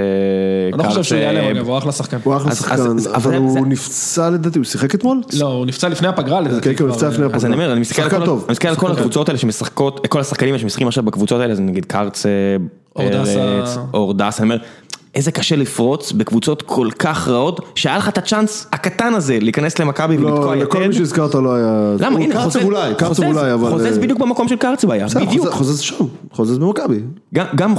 אני לא חושב שהוא קרצב. יעלם אגב, הוא אחלה שחקן. הוא אחלה שחקן, אבל הוא נפצע לדעתי, הוא שיחק אתמול? לא, הוא נפצע לפני הפגרה לדעתי. כן, כן, הוא נפצע לפני אה, הפגרה. אז אני אומר, אני מסתכל על כל- הקבוצות האלה שמשחקות, כל השחקנים שמשחקים עכשיו בקבוצות האלה, זה נגיד קרצב, אורדסה. פרץ, אורדסה, אני אומר, איזה קשה לפרוץ בקבוצות כל כך רעות, שהיה לך את הצ'אנס הקטן הזה להיכנס למכבי ולתקוע לא, לכל יתד. מי שהזכרת לא היה... למה, הנה, קרצב אולי, קרצב אולי, אבל... חוזז אה, בדיוק במקום של קרצב היה, בדיוק. חוזז- שם, חוזז במכבי. גם,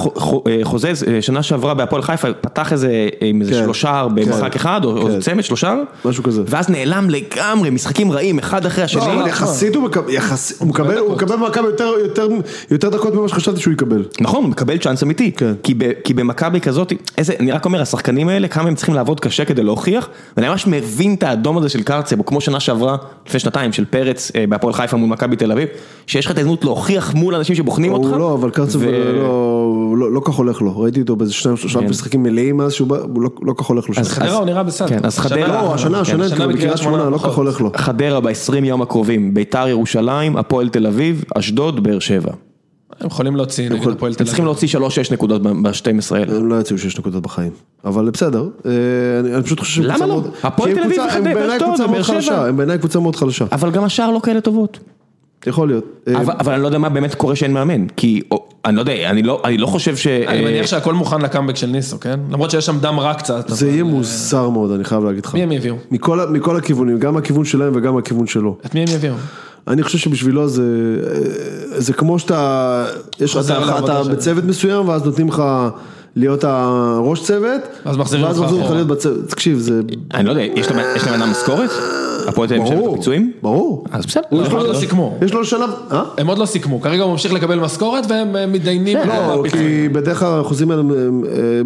אה, חוזז, אה, שנה שעברה בהפועל חיפה, פתח איזה, עם איזה כן. שלושה במשחק כן. אחד, או כן. צמד שלושה, משהו כזה. ואז נעלם לגמרי, משחקים רעים, אחד אחרי השני. לא, אבל יחסית הוא מקבל, במכבי יותר- דקות ממה שחשבתי שהוא יקבל. נכון, הוא מקבל צ'אנס אמיתי. כי, במכבי כזאת, איזה, אני רק אומר, השחקנים האלה, כמה הם צריכים לעבוד קשה כדי להוכיח, ואני ממש מבין את האדום הזה של קרצב, כמו שנה שעברה, לפני שנתיים, של פרץ אה, בהפועל חיפה מול מכבי תל אביב, שיש לך את ההזדמנות להוכיח מול אנשים שבוחנים אותך. הוא לא, אבל קרצב ו- לא... לא לא כך הולך לו, ראיתי אותו באיזה שניים שלושה משחקים מלאים אז שהוא בא, הוא לא לא כך הולך לו. שם. חדרה הוא נראה בסדר. כן, אז השנה- חדרה- לא, השנה, השנה, השנה כאילו, בקריית שמונה, לא כל כך הולך לו. חדרה ב-20 יום הקרובים, ביתר ירושלים, הפועל תל אביב, אשדוד, באר שבע. הם יכולים להוציא נגד הפועל תל הם צריכים אביב. להוציא 3-6 נקודות ב-12 האלה. הם לא יוציאו שש נקודות בחיים, אבל בסדר, אה, אני אני פשוט חושב שהם למה קבוצה לא? מאוד- הפועל תל אביב ואשדוד, קבוצה מאוד ובאר שבע. חלשה, הם בעיניי קבוצה מאוד חלשה, אבל גם השאר לא כאלה טובות. יכול להיות. אה, אבל אבל אני לא יודע מה באמת קורה שאין מאמן, כי או, אני לא יודע, אני לא אני לא חושב ש... אני אה, מניח שהכל מוכן לקאמבק של ניסו, כן? למרות שיש שם דם רע קצת. זה יהיה מוזר מאוד, אני חייב להגיד לך. מי הם יביאו? מכל הכיוונים, גם הכיוון שלהם וגם הכיוון שלו. את מי הם יביאו? אני חושב שבשבילו זה, זה כמו שאתה, יש לך, אתה-. בצוות מסוים ואז נותנים לך להיות הראש צוות, ואז מחזירים אותך אחורה. להיות בצוות, תקשיב, זה אני לא יודע, יש להם אדם משכורת? הפועל תל אביב משלמת ברור, פיצויים? ברור. אז בסדר. לא, הם עוד לא סיכמו. יש לו שלב, אה? הם עוד לא סיכמו, כרגע הוא ממשיך לקבל משכורת והם אה, מתדיינים. לא. כי בדרך כלל החוזים האלה אה,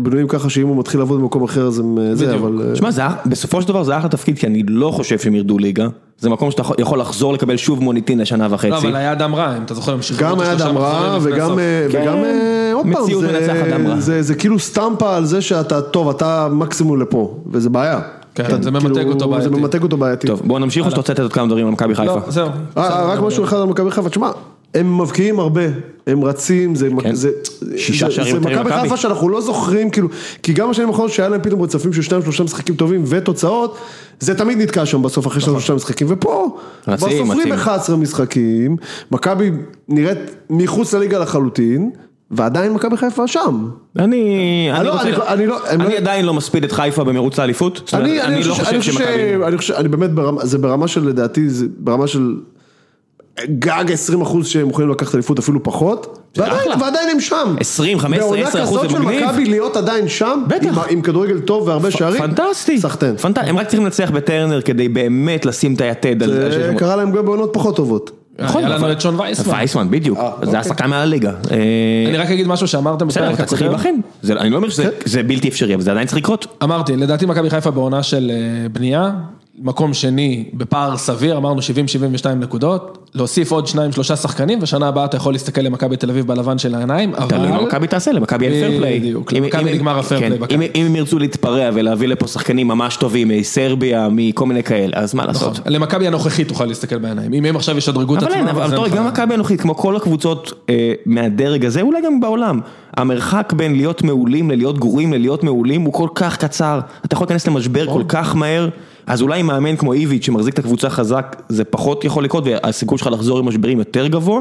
בנויים ככה שאם הוא מתחיל לעבוד במקום אחר אז הם זה. אבל... שמע, בסופו של דבר זה אחלה תפקיד, כי אני לא חושב שהם ירדו ליגה. זה מקום שאתה יכול- לחזור לקבל שוב מוניטין לשנה וחצי. לא, אבל היה דם רע, אם אתה זוכר, הם שחררו גם היה שלושה דם רע וגם, כן. וגם עוד פעם, מציאות זה- מנצחת דם רע. זה- זה כאילו סטמפה על זה שאתה טוב, אתה מקסימום לפה, וזה בעיה. כן, אתה- זה ממתג כאילו, אותו בעייתי. זה ממתג אותו בעייתי. טוב, בואו נמשיך או שאתה רוצה לתת עוד כמה דברים על מכבי חיפה? לא, זהו. אה, רק משהו אחד על מכבי חיפה, תשמע, הם מבקיעים הרבה, הם רצים, זה, כן. זה, שישה זה, זה מכבי. חיפה שאנחנו לא זוכרים, כאילו, כי גם בשנים האחרונות שהיה להם פתאום רצפים של שניים שלושה משחקים טובים ותוצאות, זה תמיד נתקע שם בסוף אחרי שניים שלושה משחקים, ופה, כבר סופרים רצים. 11 משחקים, מכבי נראית מחוץ לליגה לחלוטין, ועדיין מכבי חיפה שם. אני, אני, לא, רוצה, אני- אני לא- אני לא- עדיין לא מספיד את חיפה במרוץ האליפות. אומרת, אני, אני, לא חושב, אני. שמכבי... אני חושב, אני באמת, ברמה, זה ברמה של, לדעתי, זה ברמה של גג 20 אחוז שהם יכולים לקחת אליפות, אפילו פחות, ועדיין. ועדיין הם שם. 20, 15, 10 אחוז זה בעונה מגניב. כזאת של מכבי להיות עדיין שם, בטח. עם, עם כדורגל טוב והרבה שערים, פנטסטי, סחטיין. פנט... הם רק צריכים לנצח בטרנר כדי באמת לשים את היתד. על זה קרה להם גם בעונות פחות טובות. נכון, היה לנו אבל- את שון וייסמן. וייסמן, בדיוק, זה השחקן מעל הליגה. אה, אני רק אגיד משהו שאמרתם בסדר, בפרק אתה צריך הקודם. להיבחן. זה- אני לא אומר שזה זה בלתי אפשרי, אבל זה עדיין צריך לקרות. אמרתי, לדעתי מכבי חיפה בעונה של אה, בנייה, מקום שני בפער סביר, אמרנו 70-72 נקודות, להוסיף עוד שניים שלושה שחקנים, ושנה הבאה אתה יכול להסתכל למכבי תל אביב בלבן של העיניים, תלוי מה אבל... מכבי תעשה, למכבי אין fair play. בדיוק, למכבי נגמר הפייר כן. אם- הם ירצו להתפרע ולהביא לפה שחקנים ממש טובים מסרביה, מכל מיני כאלה, אז מה לעשות? למכבי הנוכחית תוכל להסתכל בעיניים, אם הם עכשיו ישדרגו את אבל עצמם, אבל אתה רואה, גם מכבי הנוכחית, כמו כל הקבוצות אה, מהדרג הזה, אולי גם בעולם, המרחק בין להיות מעולים ללהיות גרועים ללהיות מעולים הוא כל כך קצר, אתה יכול להיכנס למשבר כל כך מהר, אז אולי מאמן כמו איביץ' שמחזיק את הקבוצה חזק, זה פחות יכול לקרות, והסיכוי שלך לחזור עם משברים יותר גבוה.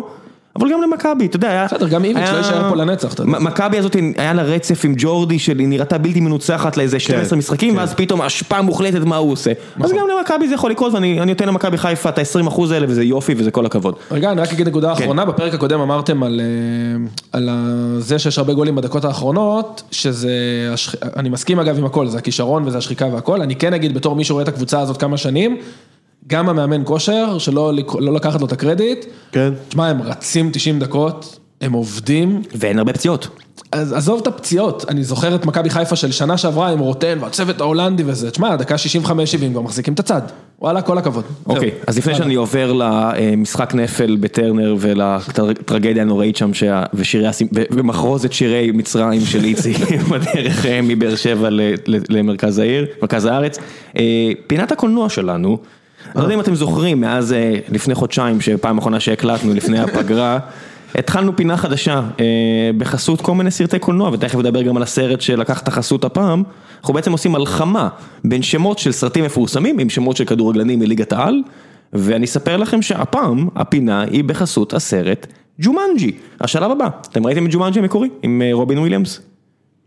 אבל גם למכבי, אתה יודע, היה... בסדר, גם איביץ' לא יישאר פה לנצח, אתה יודע. מכבי הזאת היה לה רצף עם ג'ורדי שהיא נראתה בלתי מנוצחת לאיזה 12 משחקים, ואז פתאום השפעה מוחלטת מה הוא עושה. אז גם למכבי זה יכול לקרות, ואני אני נותן למכבי חיפה את ה-20% האלה, וזה יופי וזה כל הכבוד. רגע, אני רק אגיד נקודה כן. אחרונה, בפרק הקודם אמרתם על, אה, על זה שיש הרבה גולים בדקות האחרונות, שזה, אני מסכים אגב עם הכל, זה הכישרון וזה השחיקה והכל, אני כן אגיד בתור מי שרואה את הקבוצה הזאת כמה שנים, גם המאמן כושר, שלא לא לקחת לו את הקרדיט, כן. תשמע, הם רצים 90 דקות, הם עובדים, ואין הרבה פציעות. אז עזוב את הפציעות, אני זוכר את מכבי חיפה של שנה שעברה עם רוטן והצוות ההולנדי וזה, תשמע, דקה 65-70 כבר מחזיקים את הצד, וואלה, כל הכבוד. אוקיי, זהו. אז לפני שאני עובר למשחק נפל בטרנר ולטרגדיה הנוראית שם, שה- ושירי ומחרוזת שירי מצרים של איציק בדרך אה, מבאר שבע ל- ל- למרכז העיר, מרכז הארץ, אה, פינת הקולנוע שלנו, לא יודע אם אתם זוכרים, מאז אה, לפני חודשיים, שפעם אחרונה שהקלטנו לפני הפגרה, התחלנו פינה חדשה אה, בחסות כל מיני סרטי קולנוע, ותכף נדבר גם על הסרט שלקח את החסות הפעם, אנחנו בעצם עושים מלחמה בין שמות של סרטים מפורסמים עם שמות של כדורגלנים מליגת העל, ואני אספר לכם שהפעם הפינה היא בחסות הסרט ג'ומנג'י, השלב הבא, אתם ראיתם את ג'ומנג'י המקורי עם אה, רובין וויליאמס?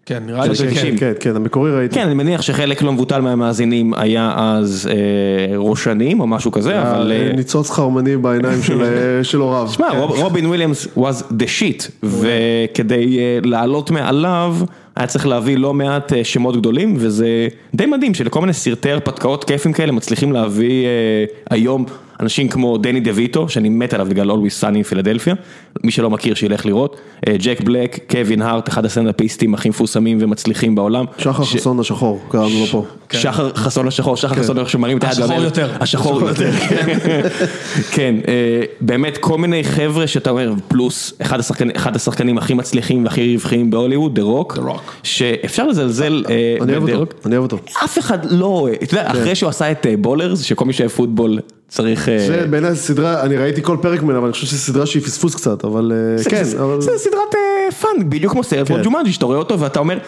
כן, נראה לי של שכן. כן, כן, כן, המקורי ראיתי. כן, אני מניח שחלק לא מבוטל מהמאזינים היה אז אה, ראשנים או משהו כזה, אבל... אה, ניצוץ חרמני בעיניים של, אה, של הוריו. שמע, רוב- רובין וויליאמס was the shit, וכדי אה, לעלות מעליו, היה צריך להביא לא מעט אה, שמות גדולים, וזה די מדהים שלכל מיני סרטי הרפתקאות כיפים כאלה מצליחים להביא אה, היום אנשים כמו דני דה ויטו, שאני מת עליו בגלל Always Sunny in פילדלפיה, מי שלא מכיר שילך לראות, אה, ג'ק בלק, קווין הארט, אחד הסטנדאפיסטים הכי מפורסמים ומצליחים בעולם. שחר ש- חסון השחור, קראנו לו פה. שחר חסון השחור, שחר חסון איך שמרים את היד. השחור ואומר- יותר. השחור יותר. כן, אה, באמת כל מיני חבר'ה שאתה אומר, פלוס אחד השחקנים- אחד השחקנים הכי מצליחים והכי רווחיים בהוליווד, The Rock, The Rock. שאפשר לזלזל אה, אני אוהב אותו. אני אוהב אותו. אף אחד לא, אתה יודע, אחרי שהוא עשה את אה, Ballers, שכל מי שאוהב פוטבול צריך... אה, זה בעיניי סדרה, אני ראיתי כל פרק ממנה, אבל אני חושב שזו סדרה שהיא פספוס קצת, אבל אה, כן. זה סדרת אה, fun, בדיוק כמו סרט כמו כן. ג'ומנג'י, שאתה רואה אותו ואתה אומר,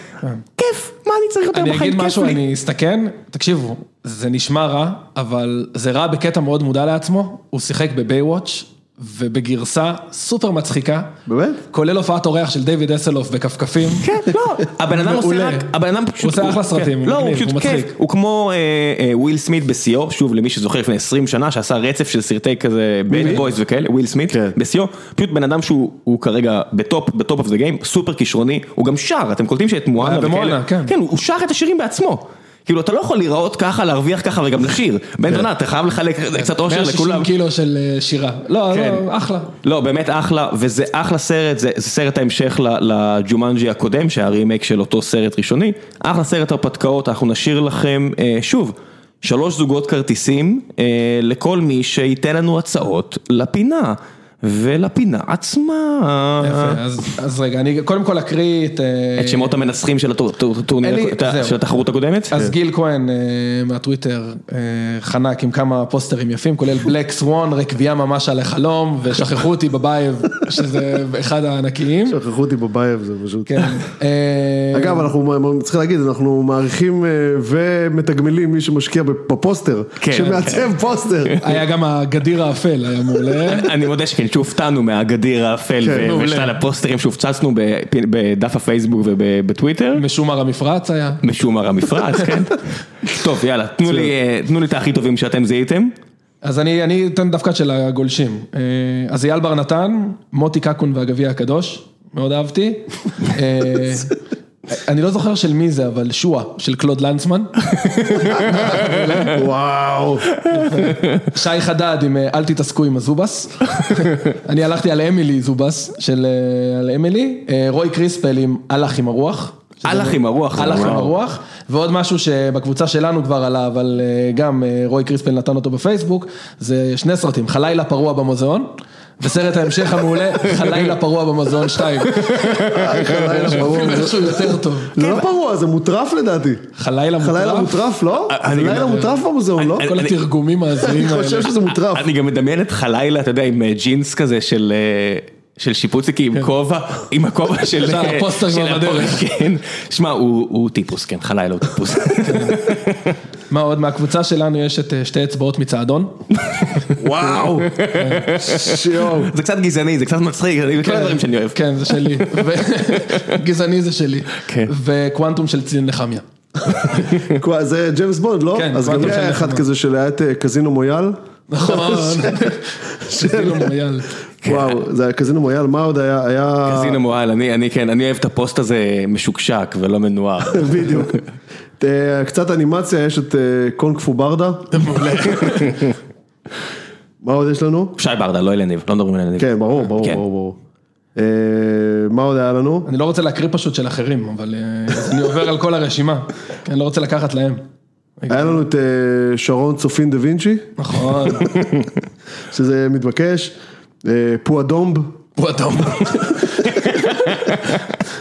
כיף, מה אני צריך יותר אני בחיים, אגיד כיף משהו, לי. אני אסתכן, תקשיבו, זה נשמע רע, אבל זה רע בקטע מאוד מודע לעצמו, הוא שיחק בביי-וואץ' ובגרסה סופר מצחיקה. באמת? כולל הופעת אורח של דיוויד האסלהוף בכפכפים. כן, לא, הבן אדם עושה. רק, הבן אדם פשוט, הוא עושה אחלה סרטים, כן, הוא לא, הוא מגניב, פשוט הוא כיף, מצחיק. הוא כמו אה, אה, וויל סמית בשיאו, שוב למי שזוכר לפני 20 שנה, שעשה רצף של סרטי כזה בד בויז וכאלה, וויל סמית, כן. בשיאו, פשוט בן אדם שהוא הוא כרגע בטופ, ב top of the game, סופר כישרוני, הוא גם שר, אתם קולטים שאת מואנה היה וכאלה, כן. כן, הוא שר את השירים בעצמו. כאילו אתה לא יכול להיראות ככה, להרוויח ככה וגם לשיר, בן זונה, אתה חייב לחלק קצת אושר 160 לכולם. קילו של אה, שירה. לא, כן. לא, אחלה. לא, באמת אחלה, וזה אחלה סרט, זה, זה סרט ההמשך לג'ומנג'י הקודם, שהיה רימייק של אותו סרט ראשוני. אחלה סרט הרפתקאות, אנחנו נשאיר לכם, אה, שוב, שלוש זוגות כרטיסים אה, לכל מי שייתן לנו הצעות לפינה, ולפינה עצמה. יפה, אז- רגע, אני קודם כל אקריא את... אה, את שמות המנצחים של התחרות הקודמת? אז גיל כהן אה, מהטוויטר אה, חנק עם כמה פוסטרים יפים, כולל בלק סוואן, רקבייה ממש על החלום, ושכחו אותי בבייב, שזה אחד הענקיים. שכחו אותי בבייב, זה פשוט. כן. אגב, אנחנו צריכים להגיד, אנחנו מעריכים ומתגמלים מי שמשקיע בפוסטר, כן. שמעצב פוסטר. היה גם הגדיר האפל, היה מעולה. אני מודה שכן, שהופתענו מהגדיר האפל כן. ושלל הפוסטרים שהופצצנו בדף הפייסבוק ובטוויטר. משומר המפרץ היה. משומר המפרץ, כן. טוב, יאללה, תנו לי, אה, תנו לי את הכי טובים שאתם זיהיתם. אז אני, אני אתן דווקא של הגולשים. אה, אז אייל בר נתן, מוטי קקון והגביע הקדוש, מאוד אהבתי. אני לא זוכר של מי זה, אבל שואה, של קלוד לנצמן. וואו. שי חדד עם אה, אל תתעסקו עם הזובס. אני הלכתי על אמילי זובס, של אה, על אמילי. אה, רוי קריספל עם הלך עם הרוח. הלך עם הרוח, הלך עם וואו. הרוח. ועוד משהו שבקבוצה שלנו כבר עלה, אבל גם רוי קריספל נתן אותו בפייסבוק, זה שני סרטים, חלילה פרוע במוזיאון. וסרט ההמשך המעולה, חלילה פרוע במוזיאון 2. חלילה פרוע. איכשהו יותר טוב. זה לא פרוע, זה מוטרף לדעתי. חלילה חלילה מוטרף. מוטרף, לא? אני זה גם- לילה מוטרף במוזיאון, לא? כל אני- התרגומים ההזויים אני האלה. חושב שזה מוטרף. אני גם מדמיין את חלילה, אתה יודע, עם אה, ג'ינס כזה של... של שיפוציקי עם כובע, עם הכובע של... כן. זה, הפוסטר של כבר בדרך. כן. שמע, הוא טיפוס, כן, חלילה הוא טיפוס. מה עוד? מהקבוצה שלנו יש את אה, שתי אצבעות מצעדון. וואו. שיואו. זה קצת גזעני, זה קצת מצחיק, זה כל הדברים שאני אוהב. כן, זה שלי. גזעני זה שלי. כן. וקוונטום של צין נחמיה. זה ג'יימס בונד, לא? כן, אז גם היה אחד. כזה של היה את אה, קזינו מויאל. נכון. קזינו מויאל. וואו, זה היה קזינו מויאל, מה עוד היה? היה... קזינו מועל, אני אני כן, אני אוהב את הפוסט הזה משוקשק ולא מנוער. בדיוק. קצת אנימציה, יש את אה, קונג פו ברדה. מה עוד יש לנו? שי ברדה, לא אלניב, לא מדברים על אלניב. כן, ברור, ברור, כן. ברור, ברור. אה, מה עוד היה לנו? אני לא רוצה להקריא פשוט של אחרים, אבל אה, אני עובר על כל הרשימה. כי אני לא רוצה לקחת להם. היה לנו את שרון צופין דה וינצ'י, נכון. שזה מתבקש. אה, פועדומב. הוא אדום.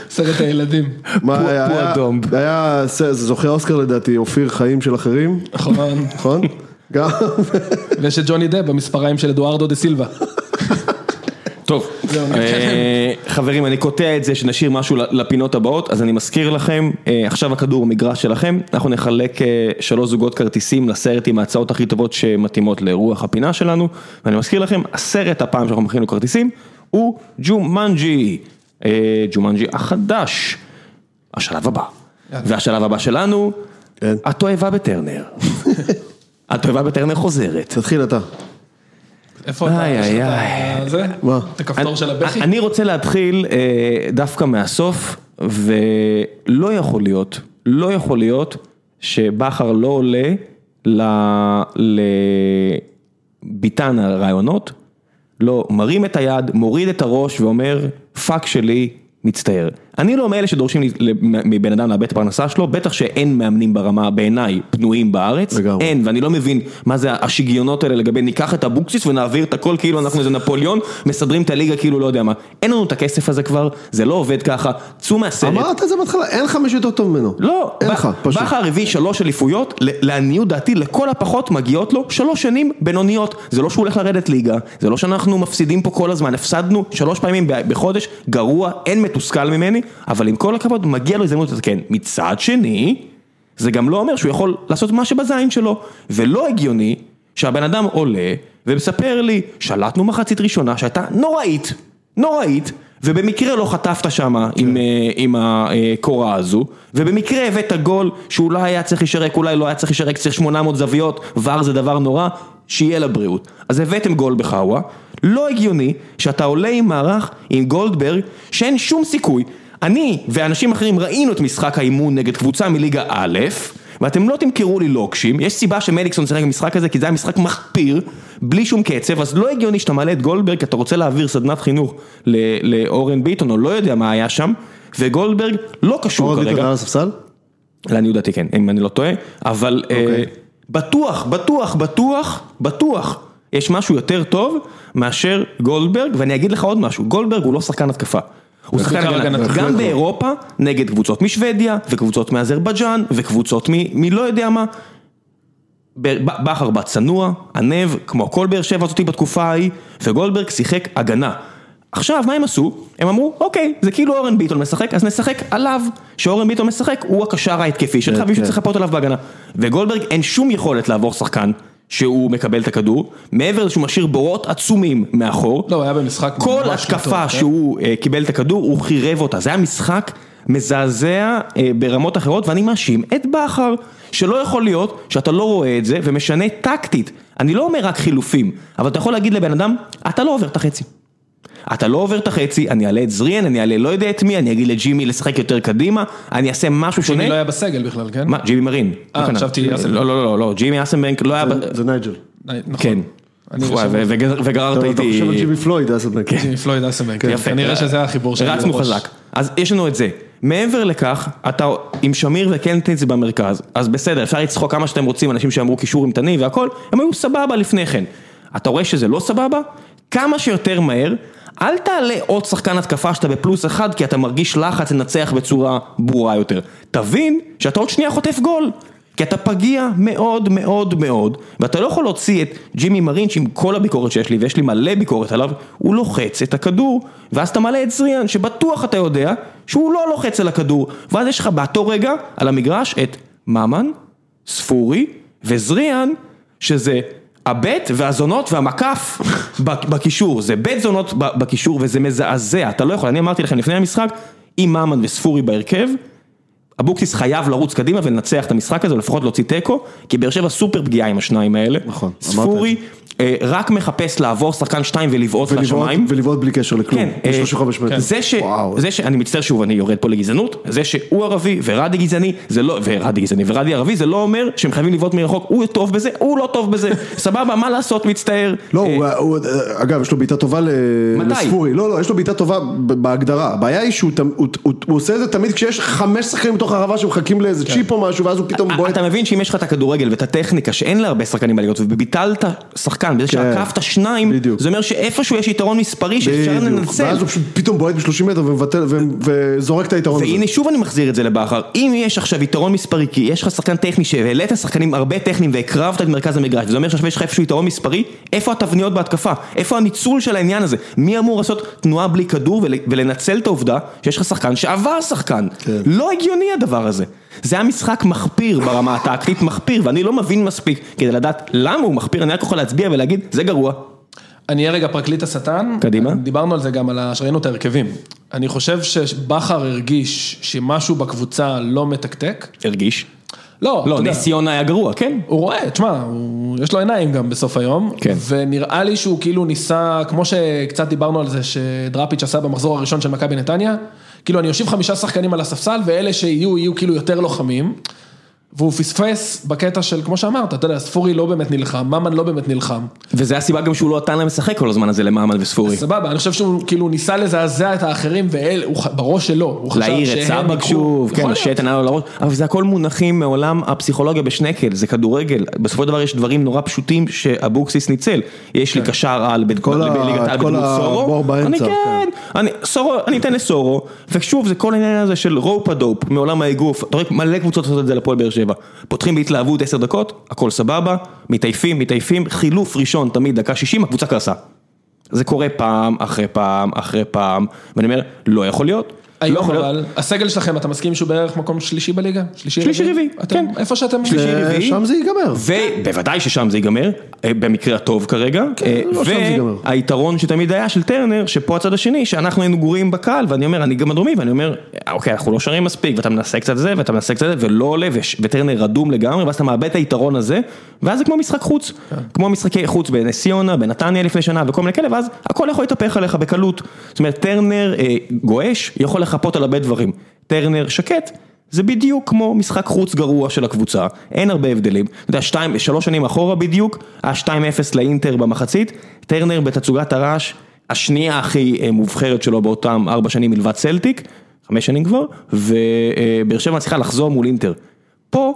סרט הילדים. מה היה? פועדומב. היה, זוכה אוסקר לדעתי, אופיר חיים של אחרים, נכון. נכון? גם, ויש את ג'וני דב במספריים של אדוארדו דה סילבה. טוב, אה, חברים, אני קוטע את זה שנשאיר משהו לפינות הבאות, אז אני מזכיר לכם, אה, עכשיו הכדור מגרש שלכם, אנחנו נחלק אה, שלוש זוגות כרטיסים לסרט עם ההצעות הכי טובות שמתאימות לרוח הפינה שלנו, ואני מזכיר לכם, הסרט הפעם שאנחנו מכינים לו כרטיסים, הוא ג'ומנג'י, ג'ומנג'י החדש, השלב הבא, והשלב הבא שלנו, כן. התועבה בטרנר. התועבה בטרנר חוזרת. תתחיל אתה. איפה אתה? איי, איי. את זה? מה? את הכפתור של הבכי? אני רוצה להתחיל אה, דווקא מהסוף, ולא יכול להיות, לא יכול להיות שבכר לא עולה ל... ל... ביתן הראיונות, לא מרים את היד, מוריד את הראש ואומר, פאק שלי, מצטער. אני לא מאלה שדורשים מבן אדם לאבד את הפרנסה שלו, בטח שאין מאמנים ברמה, בעיניי, פנויים בארץ. לגמרי. אין, ואני לא מבין מה זה השיגיונות האלה לגבי ניקח את אבוקסיס ונעביר את הכל כאילו אנחנו איזה נפוליאון, מסדרים את הליגה כאילו לא יודע מה. אין לנו את הכסף הזה כבר, זה לא עובד ככה, צאו מהסרט. אמרת את זה בהתחלה, אין לך מישהו יותר טוב ממנו. לא, אין לך, פשוט. בכר הביא שלוש אליפויות, לעניות דעתי לכל הפחות מגיעות לו שלוש שנים בינוניות, זה לא שהוא הולך לרדת ליגה, זה לא שאנחנו מפסידים פה כל הזמן, הפסדנו שלוש פעמים בחודש, גרוע, אין מתוסכל ממני, אבל עם כל הכבוד מגיע לו הזדמנות לתקן. מצד שני, זה גם לא אומר שהוא יכול לעשות מה שבזין שלו, ולא הגיוני שהבן אדם עולה ומספר לי, שלטנו מחצית ראשונה שהייתה נוראית, נוראית, ובמקרה לא חטפת שם עם, אה, עם הקורה הזו, ובמקרה הבאת גול שאולי היה צריך להישרק, אולי לא היה צריך להישרק, צריך 800 זוויות, ור זה דבר נורא, שיהיה לבריאות. אז הבאתם גול בחאווה, לא הגיוני שאתה עולה עם מערך עם גולדברג, שאין שום סיכוי. אני ואנשים אחרים ראינו את משחק האימון נגד קבוצה מליגה א', ואתם לא תמכרו לי לוקשים, יש סיבה שמליקסון שיחק במשחק הזה, כי זה היה משחק מחפיר, בלי שום קצב, אז לא הגיוני שאתה מעלה את גולדברג, כי אתה רוצה להעביר סדנת חינוך לאורן ביטון, או לא יודע מה היה שם, וגולדברג לא קשור אורן ביטון כרגע. על הספסל? לעניות דעתי כן, אם אני לא טועה, אבל אה, אוקיי. בטוח, בטוח, בטוח, בטוח, יש משהו יותר טוב מאשר גולדברג, ואני אגיד לך עוד משהו, גולדברג הוא לא שחקן התקפה. הוא שחקן הגנה, הגנתי. גם באירופה, נגד קבוצות משוודיה, וקבוצות מאזרבייג'אן, וקבוצות מלא יודע מה. בכר בא צנוע, ענב, כמו כל באר שבע הזאתי בתקופה ההיא, וגולדברג שיחק הגנה. עכשיו, מה הם עשו? הם אמרו, אוקיי, זה כאילו אורן ביטון משחק, אז נשחק עליו. שאורן ביטון משחק, הוא הקשר ההתקפי שלך, כן, ומישהו כן. צריך לחפות עליו בהגנה. וגולדברג אין שום יכולת לעבור שחקן, שהוא מקבל את הכדור, מעבר לזה שהוא משאיר בורות עצומים מאחור. לא, הוא היה במשחק כל התקפה כן? שהוא אה, קיבל את הכדור, הוא חירב אותה. זה היה משחק מזעזע אה, ברמות אחרות, ואני מאשים את בכר, שלא יכול להיות שאתה לא רואה את זה ומשנה טקטית. אני לא אומר רק חילופים, אבל אתה יכול להגיד לבן אדם, אתה לא עובר את החצי. אתה לא עובר את החצי, אני אעלה את זריאן, אני אעלה לא יודע את מי, אני אגיד לג'ימי לשחק יותר קדימה, אני אעשה משהו שונה. ג'ימי לא היה בסגל בכלל, כן? מה, ג'ימי מרין. אה, לא כנף. חשבתי אסנבנק. לא, לא, לא, לא, ג'ימי אסנבנק לא היה... זה נייג'ל. נכון. כן. וגר- וגררת אתה אתה חושב על איתי... ג'ימי פלויד, אסלבנק. ג'ימי פלויד אסנבנק, כן. יפה. כנראה שזה החיבור שלי. רצנו. חזק. אז יש לנו את זה. מעבר לכך, אתה עם שמיר וקנטניץ במרכז, אז בסדר, אפשר לצחוק כמה שאתם רוצים, אנשים שאמרו קישור אימתני והכל, הם היו סבבה לפני כן. אתה רואה שזה לא סבבה? כמה שיותר מהר, אל תעלה עוד שחקן התקפה שאתה בפלוס אחד, כי אתה מרגיש לחץ לנצח בצורה ברורה יותר. תבין שאתה עוד שנייה חוטף גול. כי אתה פגיע מאוד מאוד מאוד, ואתה לא יכול להוציא את ג'ימי מרין שעם כל הביקורת שיש לי, ויש לי מלא ביקורת עליו, הוא לוחץ את הכדור, ואז אתה מעלה את זריאן, שבטוח אתה יודע שהוא לא לוחץ על הכדור, ואז יש לך באותו רגע על המגרש את ממן, ספורי וזריאן, שזה הבט והזונות והמקף בקישור, זה בית זונות בקישור וזה מזעזע, אתה לא יכול, אני אמרתי לכם לפני המשחק, אם ממן וספורי בהרכב, אבוקסיס חייב לרוץ קדימה ולנצח את המשחק הזה, או לפחות להוציא תיקו, כי באר שבע סופר פגיעה עם השניים האלה. נכון, ספורי אה, רק מחפש לעבור שחקן שתיים ולבעוט לשמיים. ולבעוט בלי קשר לכלום. כן, אה, ב-35 מטר. זה ש... וואו. זה ש... אני מצטער שוב, אני יורד פה לגזענות, זה שהוא ערבי ורדי גזעני, זה לא... ורדי גזעני ורדי ערבי, זה לא אומר שהם חייבים לבעוט מרחוק, הוא טוב בזה, הוא לא טוב בזה, סבבה, מה לעשות, מצטער. לא, אה, הוא- הוא- אגב, יש לו בעיטה טובה ל-? לספורי. לא, לא, יש לו בעיטה טובה בהגדרה. הבעיה היא שהוא תמ- הוא- הוא- הוא עושה את זה תמיד כשיש חמש שחקנים בתוך הרחבה שמחכים לאיזה צ'יפ או משהו, ואז הוא פתאום בועט. אתה מבין שאם יש לך את הכדורגל ואת הטכניקה שאין להרבה שחקנים בליגות וביטלת שחקן בזה כן, שעקפת שניים. זה אומר שאיפשהו יש יתרון מספרי שאפשר. לנצל. ואז הוא פשוט פתאום בועט ב-30 מטר וזורק את היתרון הזה. והנה שוב אני מחזיר את זה לבכר, אם יש עכשיו יתרון מספרי, כי יש לך שחקן טכני שהעלית שחקנים הרבה טכניים והקרבת את מרכז המגרש, וזה אומר שעכשיו יש לך איפשהו יתרון מספרי, איפה התבניות בהתקפה? איפה הניצול של העניין הזה? מי אמור לעשות תנועה בלי כדור ול- ולנצל את העובדה שיש לך שחקן שעבר שחקן? כן. לא הגיוני הדבר הזה. זה היה משחק מחפיר ברמה הטקטית, מחפיר, ואני לא מבין מספיק כדי לדעת למה הוא מחפיר, אני רק יכול להצביע ולהגיד, זה גרוע. אני אהיה רגע פרקליט השטן. קדימה. דיברנו על זה גם, על שראינו את ההרכבים. אני חושב שבכר הרגיש שמשהו בקבוצה לא מתקתק. הרגיש. לא, לא, נס ציונה היה גרוע, כן? הוא רואה, תשמע, הוא- יש לו עיניים גם בסוף היום. כן. ונראה לי שהוא כאילו ניסה, כמו שקצת דיברנו על זה שדראפיץ' עשה במחזור הראשון של מכבי נתניה, כאילו אני אושיב חמישה שחקנים על הספסל ואלה שיהיו, יהיו כאילו יותר לוחמים. והוא פספס בקטע של, כמו שאמרת, אתה יודע, ספורי לא באמת נלחם, ממן לא באמת נלחם. וזה הסיבה גם שהוא לא נתן להם לשחק כל הזמן הזה למעמד וספורי. סבבה, אני חושב שהוא כאילו ניסה לזעזע את האחרים, ובראש שלו, הוא חשב להעיר את ייקחו- שוב, כן. השתן היה לו לראש, אבל זה הכל מונחים מעולם הפסיכולוגיה בשנקל, זה כדורגל, בסופו של דבר יש דברים נורא פשוטים שאבוקסיס ניצל, יש לי קשר על בד- כל בליגת העל בדמות סורו, הבור באמצע, אני כן. כן, אני, סורו, אני אתן לסורו, ושוב זה כל העניין הזה של רופ הדופ מעולם האגרוף, אתה רואה מלא קבוצות עושות את זה לפועל באר שבע, פותחים בהתלהבות 10 דקות, הכל סבבה, מתעייפים, מתעייפים, חילוף ראשון תמיד דקה 60, הקבוצה קרסה. זה קורה פעם אחרי פעם אחרי פעם, ואני אומר, לא יכול להיות. לא היום. אבל, הסגל שלכם, אתה מסכים שהוא בערך מקום שלישי בליגה? שלישי שלישי רביעי, כן. איפה שאתם... שלישי אה, רביעי. שם זה ייגמר. ובוודאי ששם זה ייגמר, אה, במקרה הטוב כרגע, אה, לא, שם זה ייגמר. והיתרון שתמיד היה של טרנר, שפה הצד השני, שאנחנו היינו גרועים בקהל, ואני אומר, אני גם הדרומי, ואני אומר, אה, אוקיי, אנחנו לא שרים מספיק, ואתה מנסה קצת זה, ואתה מנסה קצת זה, ולא עולה, וטרנר רדום לגמרי, ואז אתה מאבד את היתרון הזה, ואז זה כמו משחק חוץ, כמו משחקי חוץ בנס ציונה, בנתניה לפני שנה, וכל מיני כאלה, ואז הכל יכול להתהפך עליך בקלות. זאת אומרת, טרנר אה, גועש, יכול לחפות על הרבה דברים. טרנר שקט. זה בדיוק כמו משחק חוץ גרוע של הקבוצה, אין הרבה הבדלים. אתה יודע, שתיים, שלוש שנים אחורה בדיוק, היה 2-0 לאינטר במחצית, טרנר בתצוגת הרעש, השנייה הכי אה, מובחרת שלו באותם ארבע שנים מלבד סלטיק, חמש שנים כבר, ובאר שבע מצליחה לחזור מול אינטר. פה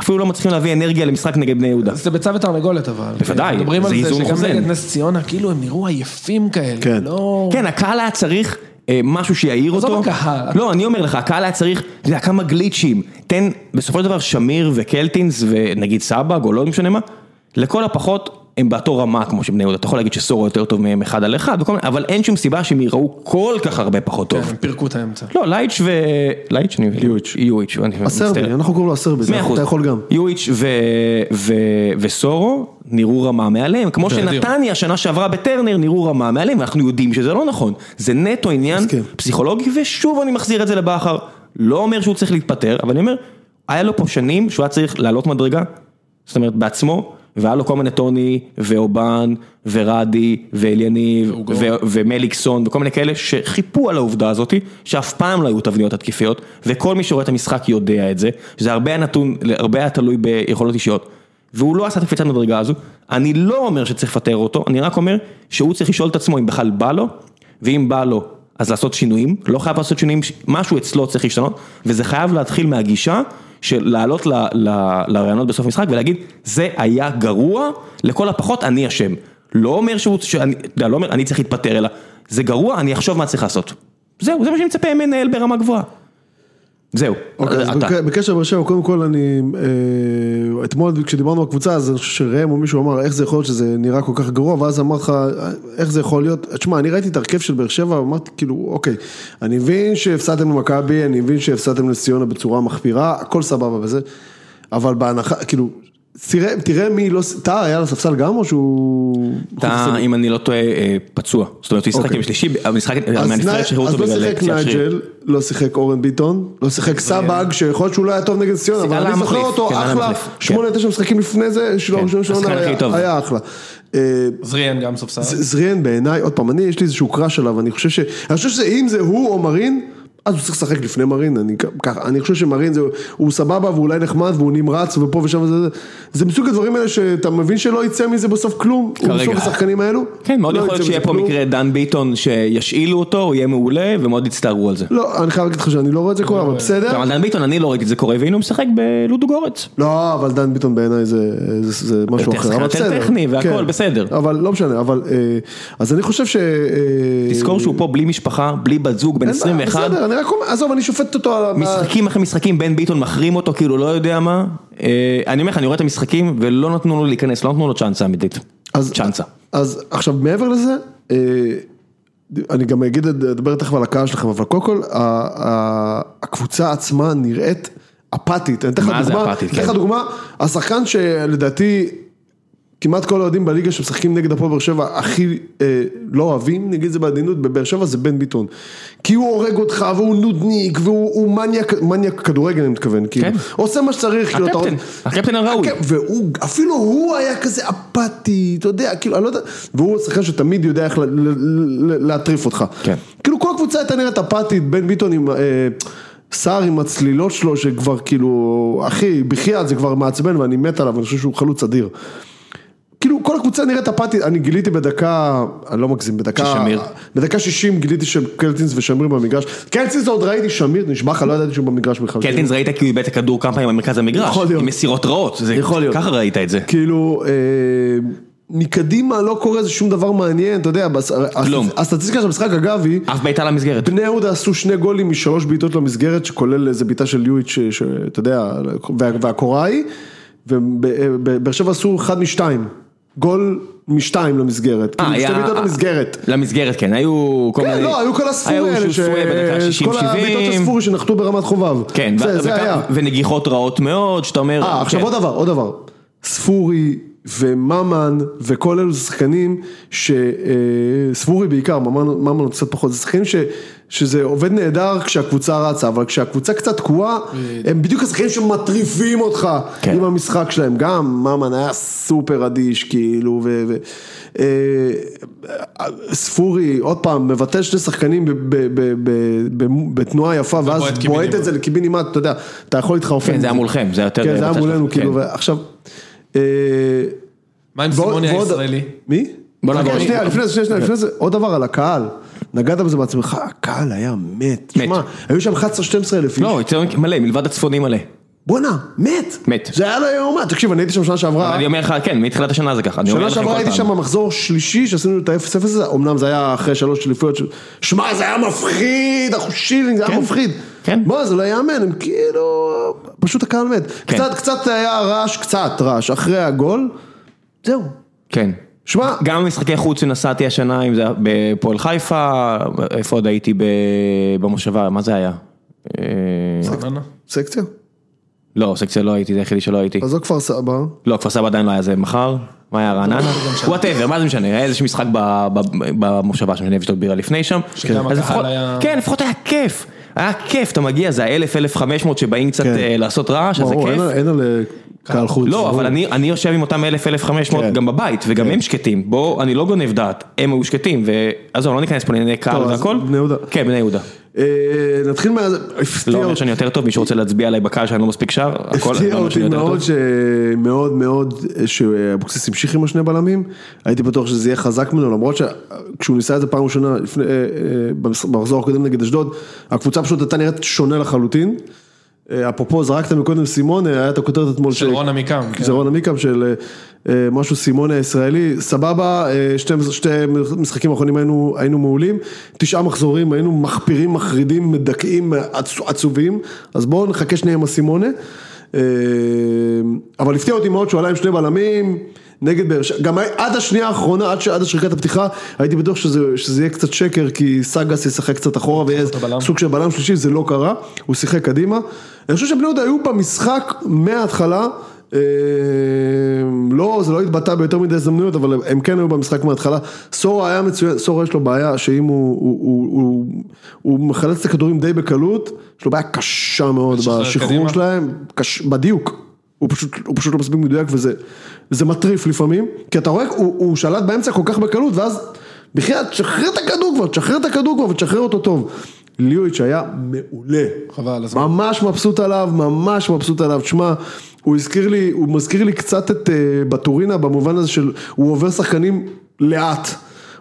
אפילו לא מצליחים להביא אנרגיה למשחק נגד בני יהודה. זה ביצה ותרנגולת אבל. בוודאי, מדברים זה על זה איזון שגם חוזן. נגד נס ציונה, כאילו הם נראו עייפים כאלה. כן. לא... כן, הקהל היה צריך אה, משהו שיעיר עזוב אותו. הקהל. לא, אני אומר לך, הקהל היה צריך, אתה יודע, כמה גליצ'ים. תן, בסופו של דבר, שמיר וקלטינס ונגיד סבג, או לא משנה מה, לכל הפחות הם באותו רמה כמו שבני יהודה. אתה יכול להגיד שסורו יותר טוב מהם אחד על אחד, וכל אבל אין שום סיבה שהם יראו כל כך הרבה פחות כן, טוב. הם פירקו את האמצע. לא, לייץ' ו... לייץ'? יואיץ'. יואיץ', אני הסרבי, מצטער. אנחנו קוראים לו הסרבי. אתה יכול גם. יואיץ' ו- ו- וסורו נראו רמה מעליהם, כמו. שנתניה שנה שעברה בטרנר נראו רמה מעליהם, ואנחנו יודעים שזה לא נכון. זה נטו עניין. פסיכולוגי, ושוב אני מחזיר את זה לבכר. לא אומר שהוא צריך להתפטר, אבל אני אומר, היה לו פה שנים שהוא היה צריך לעלות מדרגה, זאת אומרת בעצמו, והיה לו כל מיני טוני, ואובן, ורדי, ואליניב, ומליקסון, וכל מיני כאלה שחיפו על העובדה הזאת, שאף פעם לא היו תבניות התקפיות, וכל מי שרואה את המשחק יודע את זה, שזה הרבה היה נתון, הרבה היה תלוי ביכולות אישיות. והוא לא עשה את הקפיצת מדרגה הזו, אני לא אומר שצריך לפטר אותו, אני רק אומר שהוא צריך לשאול את עצמו אם בכלל בא לו, ואם בא לו, אז לעשות שינויים, לא חייב לעשות שינויים, משהו אצלו צריך להשתנות, וזה חייב להתחיל מהגישה של לעלות לרעיונות בסוף המשחק ולהגיד, זה היה גרוע, לכל הפחות אני אשם. לא אומר שהוא, שאני, לא אומר אני צריך להתפטר, אלא זה גרוע, אני אחשוב מה צריך לעשות. זהו, זה מה שאני מצפה ממנהל ברמה גבוהה. זהו, אוקיי, אז אתה. בק- בקשר לבאר שבע, קודם כל אני, אה, אתמול כשדיברנו על הקבוצה, אז אני חושב שראם או מישהו אמר איך זה יכול להיות שזה נראה כל כך גרוע, ואז אמר לך איך זה יכול להיות, תשמע, אני ראיתי את ההרכב של באר שבע, אמרתי כאילו, אוקיי, אני מבין שהפסדתם למכבי, אני מבין שהפסדתם לנס ציונה בצורה מחפירה, הכל סבבה וזה, אבל בהנחה, כאילו, תראה, תראה מי לא, טאה היה על הספסל גם או שהוא... אתה, אם אני לא טועה, אה, פצוע. זאת אומרת, הוא ישחק אוקיי. עם שלישי, המשחק, אז מהנבחרת שחררו אז אותו לא בגלל שיחק פציעת שריר. נייג'ל, לא שיחק אורן ביטון, לא שיחק סבג, שיכול להיות שהוא לא היה טוב נגד ציון, אבל אני זוכר אותו כן, אחלה, המחליף, שמונה תשע משחקים לפני זה, שלו כן, ראשון טוב. היה אחלה. אה, זריאן גם ספסל. זריאן בעיניי, עוד פעם, אני יש לי איזשהו קראש עליו, אני חושב ש... אני חושב שאם זה הוא או מרין, אז הוא צריך לשחק לפני מרין, אני ככה, אני חושב שמרין זה, הוא סבבה ואולי נחמד והוא נמרץ ופה ושם וזה, זה, זה מסוג הדברים האלה שאתה מבין שלא יצא מזה בסוף כלום, הוא כרגע. בסוף השחקנים האלו. כן, מאוד לא יכול להיות שיהיה פה כלום. מקרה דן ביטון שישאילו אותו, הוא יהיה מעולה, ומאוד יצטערו על זה. לא, אני חייב להגיד לך שאני לא רואה את זה קורה, אבל בסדר. גם על דן ביטון, אני לא ראיתי את זה קורה, והנה הוא משחק בלודו גורץ. לא, אבל דן ביטון בעיניי זה, זה, זה משהו אחר, אבל בסדר. טכני והכל בסדר. אבל לא משנה, אבל, אה, אז אני חושב ש... אה, תזכור שהוא פה בלי משפחה, בלי בת זוג, בן אין בעיה, 21, בסדר, אני רק אומר, עזוב, אני שופט אותו על... משחקים אחרי משחקים, בן ביטון מחרים אותו, כאילו לא יודע מה. אה, אני אומר לך, אני רואה את המשחקים, ולא נתנו לו להיכנס, לא נתנו לו צ'אנסה אמיתית. צ'אנסה. אז עכשיו, מעבר לזה, אה, אני גם אגיד, אדבר תכף על הקהל שלכם, אבל קודם כל, הקבוצה עצמה נראית אפתית. אני מה זה אפתית, אתן לך כן. דוגמה, השחקן שלדעתי... כמעט כל האוהדים בליגה שמשחקים נגד הפועל באר שבע הכי אה, לא אוהבים, נגיד זה בעדינות, בבאר שבע זה בן ביטון. כי הוא הורג אותך והוא נודניק והוא הוא מניאק, מניאק כדורגל אני מתכוון, כאילו, כן. עושה מה שצריך, כאילו, הקפטן, הקפטן הראוי. והוא, אפילו הוא היה כזה אפאתי, אתה יודע, כאילו, אני לא יודע, והוא שחקן שתמיד יודע איך להטריף אותך. כן. כאילו כל הקבוצה הייתה נראית אפאתית, בן ביטון עם, אה, סער עם הצלילות שלו שכבר כאילו, אחי, בחייאת זה כבר מעצבן ואני מת עליו, אני חושב שהוא חלוץ אדיר. כאילו כל הקבוצה נראית אפתית, אני גיליתי בדקה, אני לא מגזים, בדקה, ששמיר. בדקה 60 גיליתי שקלטינס ושמיר במגרש, קלטינס עוד ראיתי שמיר, נשבע לך, לא ידעתי שהוא במגרש בכלל. קלטינס ראית כי הוא איבד את הכדור כמה פעמים במרכז המגרש, יכול להיות. עם מסירות רעות, יכול להיות. ככה ראית את זה. כאילו, אה, מקדימה לא קורה איזה שום דבר מעניין, אתה יודע, כלום. הסטטיסטיקה של המשחק אגב היא, אף בעיטה למסגרת. בני יהודה עשו שני גולים משלוש בעיטות למסגרת, שכולל איזה בעיטה של יואיץ', ש- שאתה יודע, וה- והקוראי, ובאר שבע עשו אחד משתיים, גול משתיים למסגרת, כאילו שתי בעיטות למסגרת. למסגרת כן, היו כל כן, מיני... לא, היו כל הספורי היו האלה, כל הבעיטות של 60-70. ספורי שנחתו ברמת חובב. כן, זה היה. ונגיחות רעות מאוד, שאתה אומר... אה, עכשיו כן. עוד דבר, עוד דבר. ספורי וממן וכל אלו שחקנים ש... אה, בעיקר, ממן, ממן קצת פחות, זה שחקנים ש... שזה עובד נהדר כשהקבוצה רצה, אבל כשהקבוצה קצת תקועה, הם בדיוק השחקנים שמטריפים אותך כן. עם המשחק שלהם. גם ממן היה סופר אדיש, כאילו, ו... ו אה, ספורי, עוד פעם, מבטל שני שחקנים ב- ב- ב- ב- ב- בתנועה יפה, ואז בועט. את זה לקיבינימט, אתה יודע, אתה יכול להתחרפן. כן, זה היה. מולכם, זה היה יותר... כן, זה היה מולנו, כאילו, כן. מה עם סימוני הישראלי? מי? שנייה, לפני זה, שנייה, שנייה, לפני זה, עוד דבר על הקהל. נגעת בזה בעצמך, הקהל היה מת. שמע, היו שם 11-12 אלף איש. לא, אצלנו מלא, מלבד הצפוני מלא. בואנה, מת. מת. זה היה לא יאומן. תקשיב, אני הייתי שם שנה שעברה. אני אומר לך, כן, מתחילת השנה זה ככה. שנה שעברה הייתי. שם מחזור שלישי שעשינו את ה-0-0 הזה, אמנם זה היה אחרי שלוש אליפויות, שמע זה היה מפחיד, אחו שילינג, זה היה כן. מפחיד. כן. בוא, זה לא יאמן, הם כאילו, פשוט הקהל מת. כן. קצת, קצת היה רעש, קצת רעש, אחרי הגול, זהו. כן. שמע, גם במשחקי חוץ שנסעתי השנה, אם זה היה בפועל חיפה, איפה עוד הייתי ב- במושבה, מה זה היה? אה? סקציה? לא, סקציה לא הייתי, זה היחידי שלא הייתי. אז זו כפר סבא. לא, כפר סבא עדיין לא היה זה מחר, מה היה רעננה? Whatever, מה זה משנה, היה איזשהו משחק במושבה שם, אני אשתות בירה לפני שם. שגם הקהל היה- כן, לפחות היה כיף. היה כיף, אתה מגיע, זה האלף, אלף חמש מאות שבאים קצת כן. אה, לעשות רעש, אז זה כיף. אין על- אין על אה, קהל חוץ. לא. אבל אני, אני יושב עם אותם אלף, אלף חמש מאות כן. גם בבית, וגם הם שקטים. בוא, אני לא גונב דעת, הם היו שקטים, ועזוב, לא ניכנס פה לענייני קהל והכל. בני יהודה. כן, בני יהודה. אה, נתחיל מה... הפתיע לא אומר אותי- שאני יותר טוב, מי שרוצה להצביע עליי בקהל שאני לא מספיק שר, הכל, אני הפתיע לא אומר שאני אותי יותר מאוד, טוב. שמאוד מאוד, שאבוקסיס המשיך עם השני בלמים, הייתי בטוח שזה יהיה חזק ממנו, למרות שכשהוא ניסה את זה פעם ראשונה, אה, אה, במחזור הקודם נגד אשדוד, הקבוצה פשוט הייתה נראית שונה לחלוטין. אה, אפרופו זרקת מקודם סימון, היה את הכותרת אתמול, של רון עמיקם, כן. זה רון עמיקם של אה, משהו סימון הישראלי, סבבה, אה, שתי, שתי משחקים האחרונים היינו, היינו מעולים, תשעה מחזורים, היינו מחפירים, מחרידים, מדכאים, עצ- עצובים, אז בואו נחכה שנייה עם הסימונה. אבל הפתיע אותי מאוד שהוא עלה עם שני בלמים. נגד באר שבע, גם עד השנייה האחרונה, עד, ש- עד השריקת הפתיחה, הייתי בטוח שזה, שזה יהיה קצת שקר, כי סאגס ישחק קצת אחורה ויהיה. סוג של בלם שלישי, זה לא קרה, הוא שיחק קדימה. אני חושב שבני יהודה היו במשחק מההתחלה, אה, לא, זה לא התבטא ביותר מדי הזדמנויות, אבל הם כן היו במשחק מההתחלה. סורה היה מצוין, סורה יש לו בעיה שאם הוא, הוא, הוא, הוא, הוא מחלץ את הכדורים די בקלות, יש לו בעיה קשה מאוד בשחרור קדימה? שלהם, קש, בדיוק. הוא פשוט, הוא פשוט לא מספיק מדויק וזה זה מטריף לפעמים, כי אתה רואה, הוא, הוא שלט באמצע כל כך בקלות, ואז בחייאת, תשחרר את הכדור כבר, תשחרר את הכדור כבר ותשחרר אותו טוב. ליואיץ' היה מעולה. חבל הזמן. ממש מבסוט עליו, ממש מבסוט עליו. תשמע, הוא הזכיר לי, הוא מזכיר לי קצת את אה, בטורינה במובן הזה של, הוא עובר שחקנים לאט.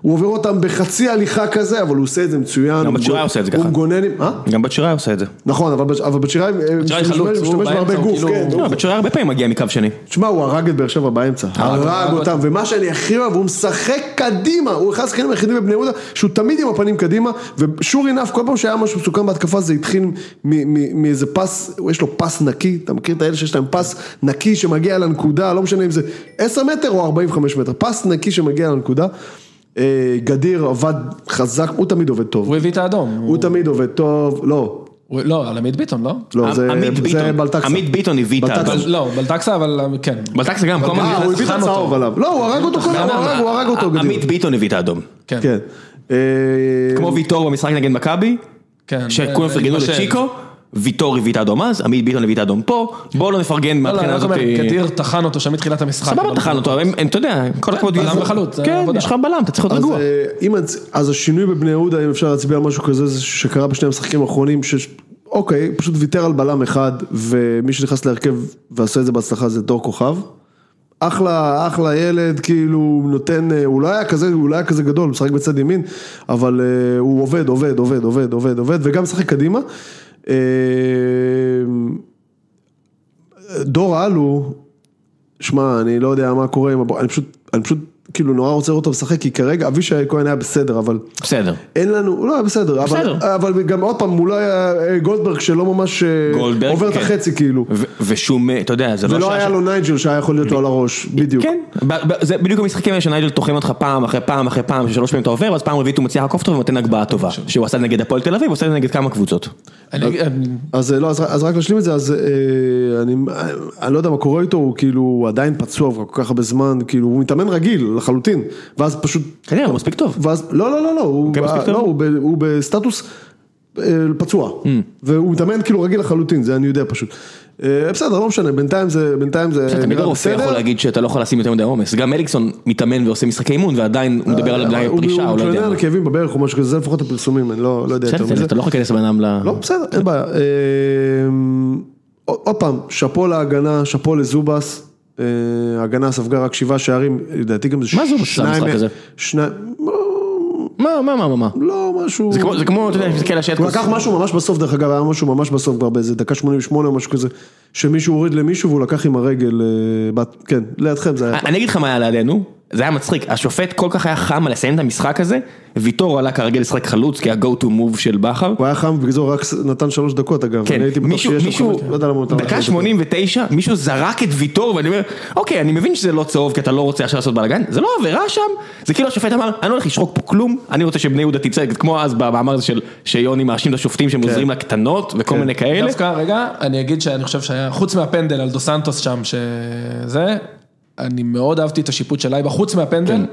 הוא עובר אותם בחצי הליכה כזה, אבל הוא עושה את זה מצוין. גם הוא גו- עושה את זה הוא ככה. מגונן עם... אה? גם בת שיראי עושה את זה. נכון, אבל שיראי אה, שיראי משתמש חלוץ, הוא משתמש בהרבה הוא גוף, כאילו- כן. לא, בת שיראי הרבה פעמים מגיע מקו שני. תשמע, הוא הרג את באר שבע באמצע, הרג אותם, ומה שאני הכי אוהב, הוא משחק קדימה, הוא אחד השחקנים היחידים בבני יהודה, שהוא תמיד עם הפנים קדימה, ושור אינף, כל פעם שהיה משהו מסוכן בהתקפה זה התחיל מאיזה פס, יש לו פס נקי, אתה מכיר את האלה שיש להם פס נקי שמגיע לנקודה, לא משנה אם זה 10 מטר או 45 מטר, פס נקי שמגיע לנקודה, גדיר עבד חזק, הוא תמיד עובד טוב, הוא הביא את האדום. הוא תמיד עובד טוב, לא, הוא- לא, על עמית ביטון, לא? לא, זה עמית זה ביטון, בלטקסה. עמית ביטון הביא את. האדום. לא, בלטקסה, אבל כן. בלטקסה גם, כל הזמן אה, הוא הביא את הצהוב אותו. עליו, לא, הוא הרג אותו הוא הרג- הוא הרג אותו גדיר. עמית ביטון הביא את האדום. כן. כן. אה, כמו ויטור במשחק נגד מכבי, כן. שכולם אה, פרגנו. לצ'יקו, ויטור הביא את האדום אז, עמית ביטון הביא את האדום פה, בואו לא נפרגן לא, לא, מהבחינה הזאת. אומר, גדיר טחן אותו שם מתחילת המשחק. סבבה טחן אותו, אתה יודע, כל הכבוד. בלם וחלוץ, כן. יש לך בלם, אתה צריך להיות אז, רגוע. אה, אז השינוי בבני יהודה, אם אפשר להצביע על משהו כזה, זה שקרה בשני המשחקים האחרונים, אוקיי, פשוט ויתר על בלם אחד, ומי שנכנס להרכב ועשה את זה בהצלחה זה דור כוכב. אחלה, אחלה ילד, כאילו, נותן, אה, הוא לא היה כזה, הוא לא היה כזה גדול, הוא משחק בצד ימין, אבל אה, הוא עובד, עובד, עובד, עובד, עובד, עובד, וגם משחק קדימה. אה, דור אלו, שמע, אני לא יודע מה קורה אני פשוט, אני פשוט כאילו נורא רוצה לראות אותו משחק, כי כרגע אבישי כהן היה בסדר, אבל בסדר. אין לנו, הוא לא היה בסדר, בסדר. אבל, אבל גם עוד פעם, הוא לא היה אה, גולדברג שלא ממש אה, גולדברג, עובר את כן. החצי כאילו, ו- ושום, אתה יודע, זה לא ולא היה ש- לו נייג'ל שהיה יכול להיות לו על הראש, בדיוק. כן, ב- ב- זה בדיוק המשחקים האלה שנייג'ל טוחן אותך פעם אחרי פעם אחרי פעם, ששלוש פעמים אתה עובר, ואז פעם רביעית הוא מצליח לעקוף אותו ונותן הגבהה טובה. שהוא עשה נגד הפועל תל אביב, הוא עושה את נגד כמה קבוצות. אני- אני- אז אה, לא, אז, אז רק להשלים את זה, אז אה, אני, אני לא יודע מה קורה איתו, הוא כאילו עדיין פצוע כל כך הרבה זמן, כאילו הוא מתאמן רגיל לחלוטין, ואז פשוט, כנראה, הוא מספיק טוב. ואז, לא, לא, לא, לא, הוא, כן, מספיק ב- טוב? לא, הוא, ב, הוא בסטטוס אה, פצוע, Mm. והוא מתאמן כאילו רגיל לחלוטין, זה אני יודע פשוט. אה, בסדר, לא משנה, בינתיים זה, בינתיים זה תמיד הרופא יכול. להגיד שאתה לא יכול לשים יותר מדי עומס. גם אליקסון מתאמן ועושה משחקי אימון ועדיין הוא מדבר על אולי הוא- פרישה, הוא הוא לא יודע. מתלונן מה. על כאבים בברך או משהו כזה, זה לפחות הפרסומים, אני לא, לא יודע יותר מזה. אתה לא יכול להיכנס לבן אדם ל... לא, בסדר, אין בעיה. עוד עוד פעם, שאפו להגנה, שאפו לזובס. אה, ההגנה ספגה רק שבעה שערים, לדעתי גם זה מה זובס עשה שניים- במשחק הזה? שניים, מה, מה, מה, מה, מה? לא משהו, זה כמו, זה כמו, אתה יודע, מסתכל על השטקוס. הוא לקח משהו ממש בסוף, דרך אגב, היה משהו ממש בסוף כבר באיזה דקה 88 או משהו כזה, שמישהו הוריד למישהו והוא לקח עם הרגל, אה, כן, לידכם זה היה. אני אגיד לך מה היה לידינו, זה היה מצחיק, השופט כל כך היה חם על לסיים את המשחק הזה, ויטור עלה כרגיל לשחק חלוץ, כי ה-go to move של בכר. הוא היה חם, בגלל זה הוא רק נתן שלוש דקות אגב, כן, אני הייתי בטוח מישהו, שיש לו מישהו, חמש, לא יודע למה הוא נתן דקה חמש דקות. 89, מישהו זרק את ויטור, ואני אומר, אוקיי, אני מבין שזה לא צהוב, כי אתה לא רוצה עכשיו לעשות בלאגן, זה לא עבירה שם, זה כאילו השופט אמר, אני לא הולך לשרוק פה כלום, אני רוצה שבני יהודה תצא, כמו אז במאמר הזה של שיוני מאשים את השופטים שהם עוזרים לקטנות, וכל מיני כאלה. דווקא רגע, אני אגיד שאני חושב שהיה, חוץ מהפנדל על דו סנטוס שם, שזה, אני מאוד אהבתי את השיפוט של לייבה, חוץ מהפנדל,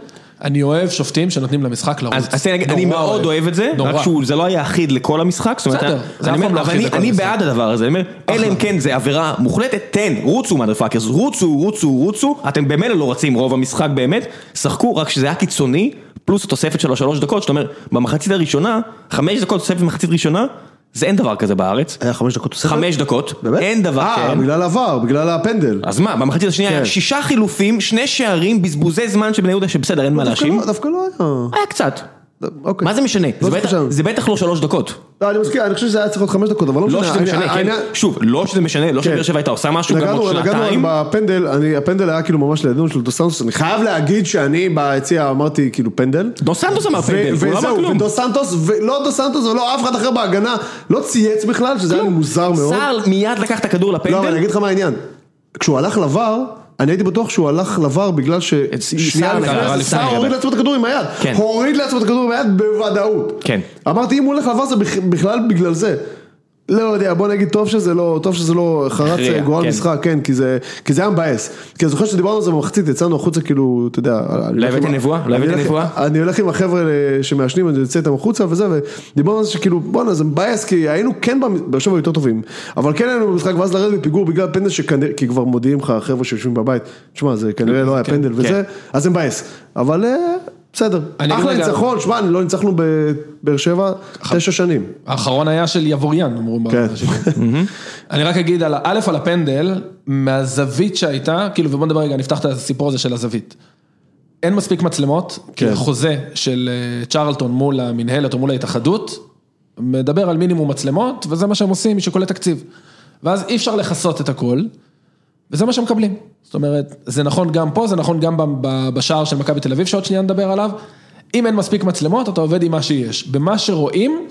אני אוהב שופטים שנותנים למשחק לרוץ. אז אני, מאוד אוהב את זה. רק שזה לא היה אחיד לכל המשחק, זאת אומרת, בסדר, זה אף פעם לא אחיד אני, לכל אני המשחק. בעד הדבר הזה, אני אומר, אלא אם כן זה עבירה מוחלטת, תן, רוצו motherfuckers, רוצו, רוצו, רוצו, אתם במילא לא רצים רוב המשחק באמת, שחקו, רק שזה היה קיצוני, פלוס התוספת של השלוש דקות, שאתה אומר, במחצית הראשונה, חמש דקות תוספת במחצית ראשונה, זה אין דבר כזה בארץ, היה חמש דקות תוספת? חמש דקות, באמת? אין דבר, אה, כן. בגלל עבר, בגלל הפנדל. אז מה, במחצית השנייה כן. היה שישה חילופים, שני שערים, בזבוזי זמן של בני יהודה, שבסדר, אין מה להאשים, לא- דווקא לא היה. היה קצת, אוקיי. מה זה משנה, לא זה בטח- לא שלוש דקות. לא, אני מסכים, אני חושב שזה היה צריך להיות חמש דקות, אבל לא משנה. לא שזה משנה, כן, שוב, לא שזה משנה, לא שבאר שבע הייתה עושה משהו גם עוד נגענו, נגענו שנתיים. בפנדל, הפנדל היה כאילו ממש לידינו של דו סנטוס, אני חייב להגיד שאני ביציע אמרתי כאילו פנדל. דו סנטוס אמר פנדל, הוא לא אמר כלום. ודו סנטוס, ולא דו סנטוס ולא אף אחד אחר בהגנה, לא צייץ בכלל, שזה היה מוזר מאוד. סער מיד לקח את הכדור לא, אבל אני לפנדל, אגיד לך מה העניין. כשהוא הלך לבר, אני הייתי בטוח שהוא הלך לבר בגלל ש... שנייה לפני זה. הוריד לעצמו את הכדור עם היד. כן. הוריד לעצמו את הכדור עם היד בוודאות. כן. אמרתי אם הוא הולך לבר זה בכ- בכלל בגלל זה. לא יודע, בוא נגיד טוב שזה לא, טוב שזה לא חרץ הכריע, גורל כן. משחק, כן, כי זה, כי זה היה מבאס. כי אני זוכר שדיברנו על זה במחצית, יצאנו החוצה כאילו, אתה יודע. אני לא הולך הבאתי עם ה- נבואה? לא אני הבאתי הולך- נבואה? אני הולך עם החבר'ה שמעשנים, אני יוצא איתם החוצה וזה, ודיברנו על זה שכאילו, בואנה זה מבאס, כי היינו כן, שבע יותר טובים, אבל כן היינו במשחק, ואז לרדת בפיגור בגלל פנדל שכנראה, כי כבר מודיעים לך, החבר'ה שיושבים בבית, תשמע, זה כנראה לא היה כן, פנדל וזה, אז זה מבאס. אבל אה, בסדר, אחלה ניצחון, שמע, לא ניצחנו בבאר שבע תשע שנים. האחרון היה של יבוריאן, אמרו כן. אני רק אגיד, א', על הפנדל, מהזווית שהייתה, כאילו, ובוא נדבר רגע, נפתח את הסיפור הזה של הזווית. אין מספיק מצלמות, כי כן. החוזה של אה, צ'רלטון מול המינהלת או מול ההתאחדות, מדבר על מינימום מצלמות, וזה מה שהם עושים משיקולי תקציב. ואז אי אפשר לכסות את הכל, וזה מה שמקבלים. זאת אומרת, זה נכון גם פה, זה נכון גם בשער של מכבי תל אביב, שעוד שנייה נדבר עליו. אם אין מספיק מצלמות, אתה עובד עם מה שיש. במה שרואים,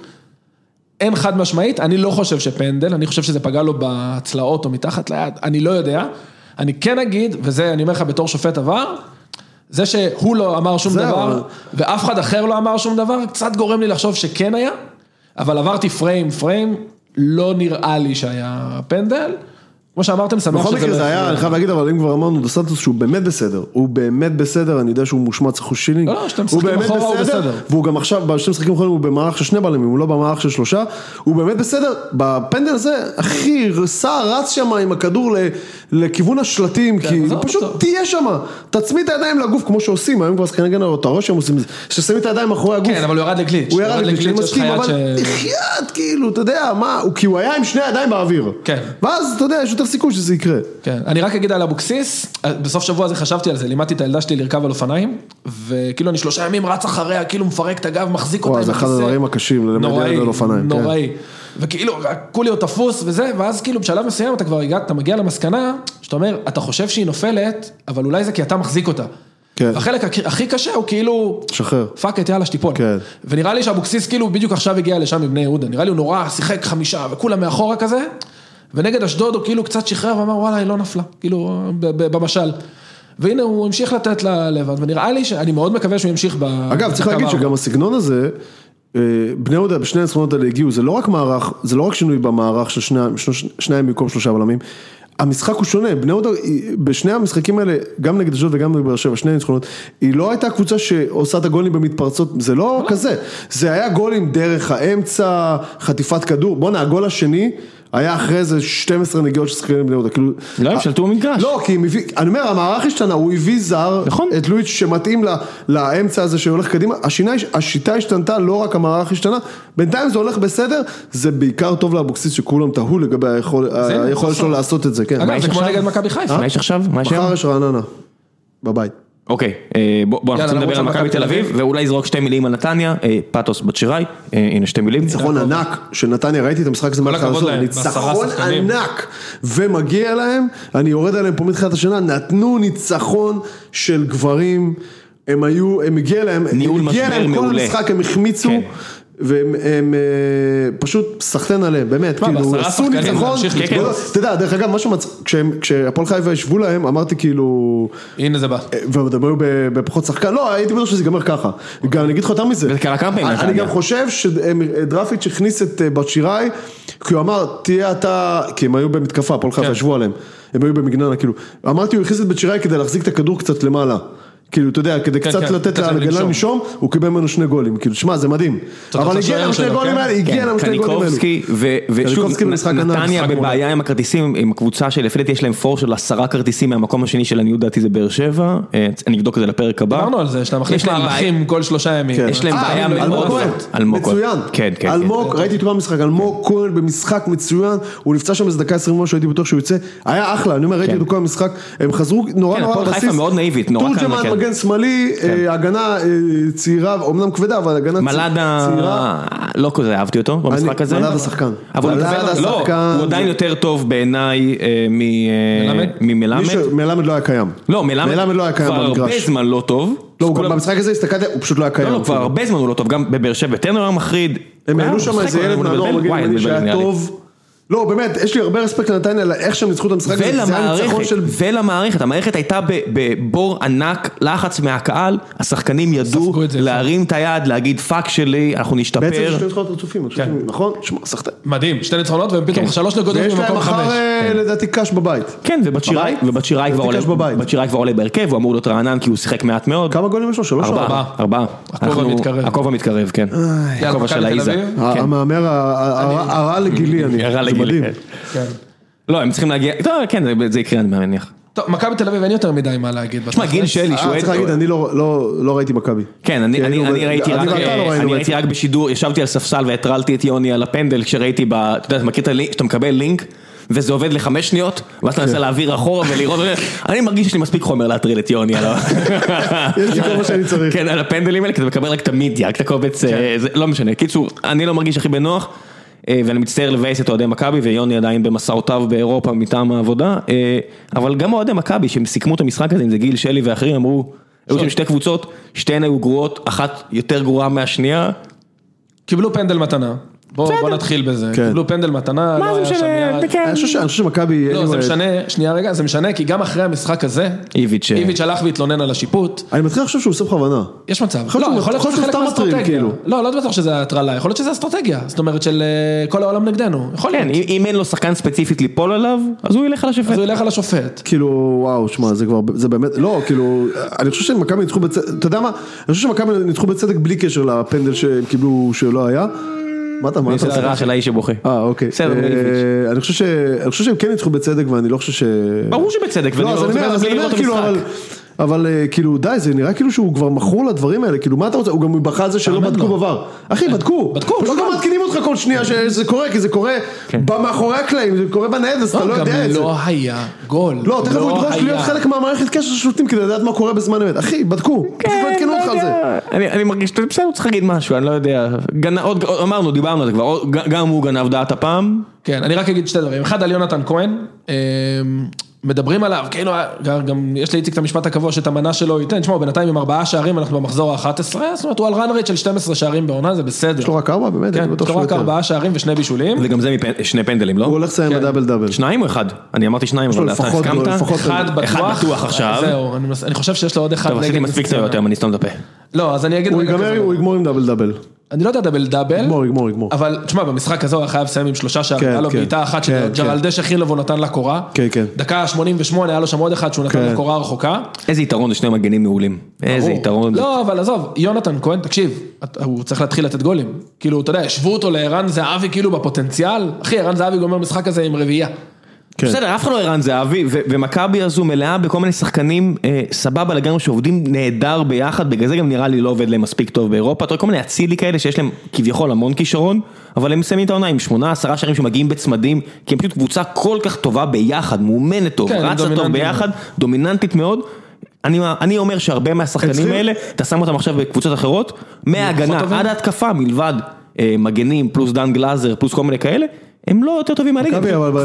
אין חד משמעית, אני לא חושב שפנדל, אני חושב שזה פגע לו בצלעות או מתחת ליד, אני לא יודע. אני כן אגיד, וזה אני אומר לך בתור שופט עבר, זה שהוא לא אמר שום דבר, אבל- ואף אחד אחר לא אמר שום דבר, קצת גורם לי לחשוב שכן היה, אבל עברתי פריים פריים, לא נראה לי שהיה פנדל. כמו שאמרתם, שמח בכל שזה מקרה לא זה היה. אני חייב להגיד, אבל אם כבר אמרנו דו סנטוס שהוא באמת בסדר, הוא באמת בסדר, אני יודע שהוא מושמץ אחוז שילינג, לא, לא, שאתם משחקים אחורה, הוא בסדר. והוא גם עכשיו, בשני משחקים האחרונים הוא במערך של שני בלמים, הוא לא במערך של שלושה, הוא באמת בסדר, בפנדל הזה, אחי, סער רץ שם עם הכדור ל- לכיוון השלטים, כי עזוב פשוט אותו. תהיה שם, תצמיד את הידיים לגוף כמו שעושים, היום כבר שחקני הגנה, אתה רואה שהם עושים את זה, ששמים את הידיים מאחורי הגוף. כן, אבל הוא ירד לגליץ'. הוא ירד לגליץ', אני מסכים, אבל בחייאת, כאילו, אתה יודע, מה, כי הוא היה עם שני ידיים באוויר. כן. ואז, אתה יודע, יש יותר סיכוי שזה יקרה. כן, אני רק אגיד על אבוקסיס, בסוף שבוע הזה חשבתי על זה, לימדתי את הילדה שלי לרכב על אופניים, וכאילו אני שלושה ימים רץ אחריה, כאילו מפרק את הגב, מחזיק אותה עם זה אחד הכיסא. הדברים הקשים, ללמד נוראי, ילד על אופניים, כן. נוראי. וכאילו, כולי עוד תפוס וזה, ואז כאילו בשלב מסוים אתה כבר הגעת, אתה מגיע למסקנה, שאתה אומר, אתה חושב שהיא נופלת, אבל אולי זה כי אתה מחזיק אותה. כן. והחלק הכי- הכי קשה הוא כאילו, שחרר. fuck it יאללה שתיפול. כן. ונראה לי שאבוקסיס כאילו בדיוק עכשיו הגיע לשם מבני יהודה, נראה לי הוא נורא שיחק חמישה וכולם מאחורה כזה, ונגד אשדוד הוא כאילו קצת שחרר ואמר וואלה היא לא נפלה, כאילו במשל. והנה הוא המשיך לתת לה לבד, ונראה לי שאני מאוד מקווה שהוא ימשיך ב... אגב, צריך להגיד. שגם הסגנון הזה, בני יהודה בשני הניצחונות האלה הגיעו, זה לא רק מערך, זה לא רק שינוי במערך של שני- שלוש- שניים במקום שלושה בלמים, המשחק הוא שונה, בני יהודה, היא- בשני המשחקים האלה, גם נגד אשדוד וגם נגד באר שבע, שני ניצחונות, היא לא הייתה קבוצה שעושה את הגולים במתפרצות, זה לא. כזה, זה היה גולים דרך האמצע, חטיפת כדור, בואנה הגול השני היה אחרי איזה 12 נגיעות של שחקנים בני יהודה, כאילו... לא, הם שלטו במגרש. לא, כי הם הביא, אני אומר, המערך השתנה, הוא הביא זר, נכון. את לואיץ' שמתאים ל- לאמצע הזה שהולך קדימה, השינה, השיטה השתנתה, לא רק המערך השתנה, בינתיים זה הולך בסדר, זה בעיקר טוב לאבוקסיס שכולם תהו לגבי היכול- היכולת סוף שלו. לעשות את זה, כן. אגב, זה כמו? נגד מכבי חיפה. מה יש עכשיו? מה יש היום? מחר יש רעננה, בבית. אוקיי, אה, בוא בוא, אנחנו לדבר על מכבי תל אביב. ואולי זרוק שתי מילים על נתניה, אה, פאטוס בת שיראי, אה, הנה שתי מילים. ניצחון ענק של נתניה, ראיתי את המשחק הזה מההתחלה, בעשרה ניצחון. ענק, ומגיע להם, אני יורד עליהם פה מתחילת השנה, נתנו ניצחון של גברים, הם היו, הם הגיע להם, ניהול הם הגיע משבר להם כל מעולה. המשחק, הם החמיצו, כן. והם הם, אה, פשוט סחטיין עליהם, באמת, מה, כאילו, עשו ניצחון? כן, אתה יודע, דרך אגב, משהו מצ... כשהם- כשהפועל חיפה ישבו להם, אמרתי כאילו, הנה זה בא. ועוד הם היו בפחות שחקן, לא, הייתי בטוח שזה ייגמר ככה. גם אני אגיד לך יותר מזה. אני-. גם חושב שדרפיץ' הכניס את אה, בת שיראי, כי הוא אמר, תהיה אתה, כי הם היו במתקפה, הפועל חיפה כן. ישבו עליהם, הם היו במגננה, כאילו. אמרתי, הוא הכניס את בת שיראי כדי להחזיק את הכדור קצת למעלה. כאילו, אתה יודע, כדי כן, קצת כן, לתת להגנה לנשום. הוא קיבל ממנו שני גולים. כאילו, שמע, זה מדהים. אבל הגיע שואל להם שני שלו, גולים כן? האלה, הגיע להם שני גולים האלו. קניקובסקי, ו- ושוב, במשחק נתניה בבעיה עם הכרטיסים, עם הקבוצה שלפי דעתי יש להם פור של עשרה כרטיסים מהמקום השני של עניות דעתי זה באר שבע, אה, אני אבדוק את זה לפרק הבא. דיברנו על זה, שאתה מחליף יש להם מערכים כל שלושה ימים. כן. יש להם אה, בעיה מאוד. אלמוג כהן. מצוין, כן, כן, אלמוג, ראיתי את כל המשחק, אלמוג כהן במשחק מצוין, הוא נפצע שם איזה דקה עשרים ומשהו, הייתי בטוח שהוא יצא, היה אחלה, אני אומר, ראיתי כן. את כל המשחק, הם חזרו נורא כן, נורא הפועל חיפה מגן שמאלי, אה, הגנה אה, צעירה, אמנם כבדה, אבל הגנה צ- מלאדה, צעירה, לא כזה אהבתי אותו במשחק הזה. מלאדה שחקן. מלאדה מקבל- לא, שחקן. הוא עדיין יותר טוב בעיניי אה? ממלמד. מלמד לא היה קיים, לא, מלמד לא היה קיים כבר הרבה במגרש. זמן לא טוב. לא, הוא כולם- גם במשחק הזה הסתכלתי, הוא פשוט לא היה קיים, לא, לא, כבר הרבה זמן הוא לא טוב, גם בבאר שבע טרנר היה מחריד. הם העלו שם איזה ילד. מהנוער מגן שהיה. טוב, לא באמת, יש לי הרבה respect לנתניה, על איך שהם ניצחו את המשחק הזה, זה היה ניצחון של... ולמערכת, המערכת הייתה ב- בבור ענק, לחץ מהקהל, השחקנים ידעו זה. להרים את היד, להגיד פאק שלי, אנחנו בעצם נשתפר. זה שתי ניצחונות רצופים, כן. נכון? שמע. מדהים, שתי ניצחונות והם פתאום כן. שלוש נקודות ויש להם במקום מחר חמש. לדעתי cash בבית. כן, ובת שיראי, כבר לדעתי עולה, cash בבית. בת שיראי כבר עולה בהרכב, הוא אמור להיות רענן כי הוא שיחק מעט מאוד. כמה גולים יש לו? שלוש או ארבעה, ארבעה? הכובע אנחנו- מתקרב. הכובע כן. של? כן. המהמר הרע לגילי אני, מדהים. כן. כן. לא, הם צריכים להגיע, טוב, כן, זה- יקרה אני מניח. טוב, מכבי תל אביב אין יותר מדי מה להגיד. תשמע, גיל. שלי, שהוא אה, צריך להגיד, אני לא- לא לא ראיתי מכבי. כן, אני, ב- ראיתי אני רק, לא אה, בשידור, ישבתי על ספסל והטרלתי את יוני על הפנדל כשראיתי ב... אתה יודע, אתה מכיר את הלינק, שאתה מקבל לינק וזה עובד לחמש שניות, ואז אתה מנסה להעביר אחורה ולראות, אני מרגיש שיש לי מספיק חומר להטריל את יוני על ה... יש לי כל מה שאני צריך. כן, על הפנדלים האלה, כי אתה מקבל רק את המידיה, רק את הקובץ, אה, זה לא משנה. קיצור, אני לא מרגיש הכי בנוח, אה, ואני מצטער לבאס את אוהדי מכבי, ויוני עדיין במסעותיו באירופה מטעם העבודה, אה, אבל גם אוהדי מכבי, שהם סיכמו את המשחק הזה, אם זה גיל שלי ואחרים, אמרו, היו שם שתי קבוצות, שתיהן היו גרועות, אחת יותר גרועה מהשנייה, קיבלו פנדל מתנה. בוא בוא נתחיל בזה. כן. קיבלו פנדל מתנה, לא היה שם יד. אני חושב ש- אני חושב שמכבי... לא, זה משנה, שנייה רגע, זה משנה, כי גם אחרי המשחק הזה, איביץ', אה, איביץ' הלך והתלונן על השיפוט. אני מתחיל לחשוב שהוא עושה בכוונה. יש מצב. יכול להיות לא, יכול להיות שזה חלק מהאסטרטגיה. כאילו. לא, לא בטוח שזה הטרלה, יכול להיות שזה אסטרטגיה. זאת אומרת של אה, כל העולם נגדנו. יכול כן, להיות. אם אם אין לו שחקן ספציפית ליפול עליו, אז הוא ילך על השופט. אז הוא ילך על השופט. כאילו, וואו, שמע, זה כבר, זה באמת, לא, כאילו, אני חושב שמכבי ניצחו בצדק, אתה יודע מה? אני חושב שמכבי ניצחו בצדק בלי קשר לפנדל שהם קיבלו שלא היה. מה אתה, מה אני עושה את הרעש של האיש שבוכה. אה, אוקיי. בסדר, אה. אני חושב שהם כן ניצחו בצדק ואני לא חושב ש... ברור שבצדק, ואני לא, אז אני אומר אומר, אז בלי אני אומר, לראות את כאילו, אבל... המשחק. אבל אה, כאילו די, זה נראה כאילו שהוא כבר מכור לדברים האלה, כאילו מה אתה רוצה, הוא גם בכה על זה שלא בדקו. בVAR. אחי, בדקו. בדקו, פשוט בדקו. לא מעדכנים אותך כל שנייה שזה קורה, כי זה קורה מאחורי הקלעים, זה קורה בניידת, אז אתה לא גם יודע את זה. לא היה גול. לא, תכף הוא ידרוש להיות. חלק מהמערכת קשר של שופטים כדי לדעת מה קורה בזמן אמת. אחי, בדקו, פשוט לא עדכנו אותך על זה. אני, אני מרגיש שאתה בסדר, צריך להגיד משהו, אני לא יודע. אמרנו, דיברנו על זה כבר, גם הוא גנב דעת הפעם. כן, אני רק אגיד שתי דברים. אחד על יונתן כהן, אה, מדברים עליו, כאילו, גם, גם יש לאיציק את המשפט הקבוע שאת המנה שלו ייתן, תשמעו, בינתיים עם ארבעה שערים אנחנו במחזור ה-11, זאת אומרת, הוא על רן רייט של 12 שערים בעונה, זה בסדר. יש לו רק ארבע, באמת, כן, יש לו רק יותר. ארבעה שערים ושני בישולים. וגם זה. שני פנדלים, לא? הוא הולך לסיים בדאבל דאבל. שניים או אחד? אני אמרתי שניים, אבל אתה הסכמת? אחד בטוח. עכשיו. זהו, אני חושב שיש לו עוד אחד טוב, עשיתי נגד מספיק. טעויות היום, אני אסתום את הפה. לא, אז אני אגיד הוא יגמור עם דאבל דאבל. אני לא יודע דאבל דאבל. יגמור, יגמור, יגמור. אבל תשמע, במשחק הזה הוא היה חייב לסיים עם שלושה שערים, כן, היה לו כן. בעיטה אחת כן, שג'רלדש הכין לו והוא נתן לה קורה. כן, כן. דקה 88 היה לו שם עוד אחד שהוא נתן כן. לה קורה רחוקה. איזה יתרון זה שני מגנים מעולים. איזה ברור. יתרון. לא, אבל עזוב, יונתן כהן, תקשיב, הוא צריך להתחיל לתת גולים. כאילו, אתה יודע, השוו אותו לערן זהבי כאילו בפוטנציאל. אחי, ערן זהבי גומר משחק הזה עם רביעייה. כן. בסדר, אף אחד לא ערן זהבי, ומכבי הזו מלאה בכל מיני שחקנים אה, סבבה לגמרי שעובדים נהדר ביחד, בגלל זה גם נראה לי לא עובד להם מספיק טוב באירופה, אתה רואה כל מיני אצילי כאלה שיש להם כביכול המון כישרון, אבל הם מסיימים את העונה עם שמונה, עשרה שערים שמגיעים בצמדים, כי הם פשוט קבוצה כל כך טובה ביחד, מאומנת טוב, כן, רצה טוב ביחד, דומיננטית מאוד. אני, אני אומר שהרבה מהשחקנים צריכים- האלה, אתה שם אותם עכשיו בקבוצות אחרות, מההגנה טובים. עד ההתקפה, מלבד אה, מגנים, פלוס דן גלאזר, פלוס כל מיני כאלה, הם לא יותר טובים מהליגה,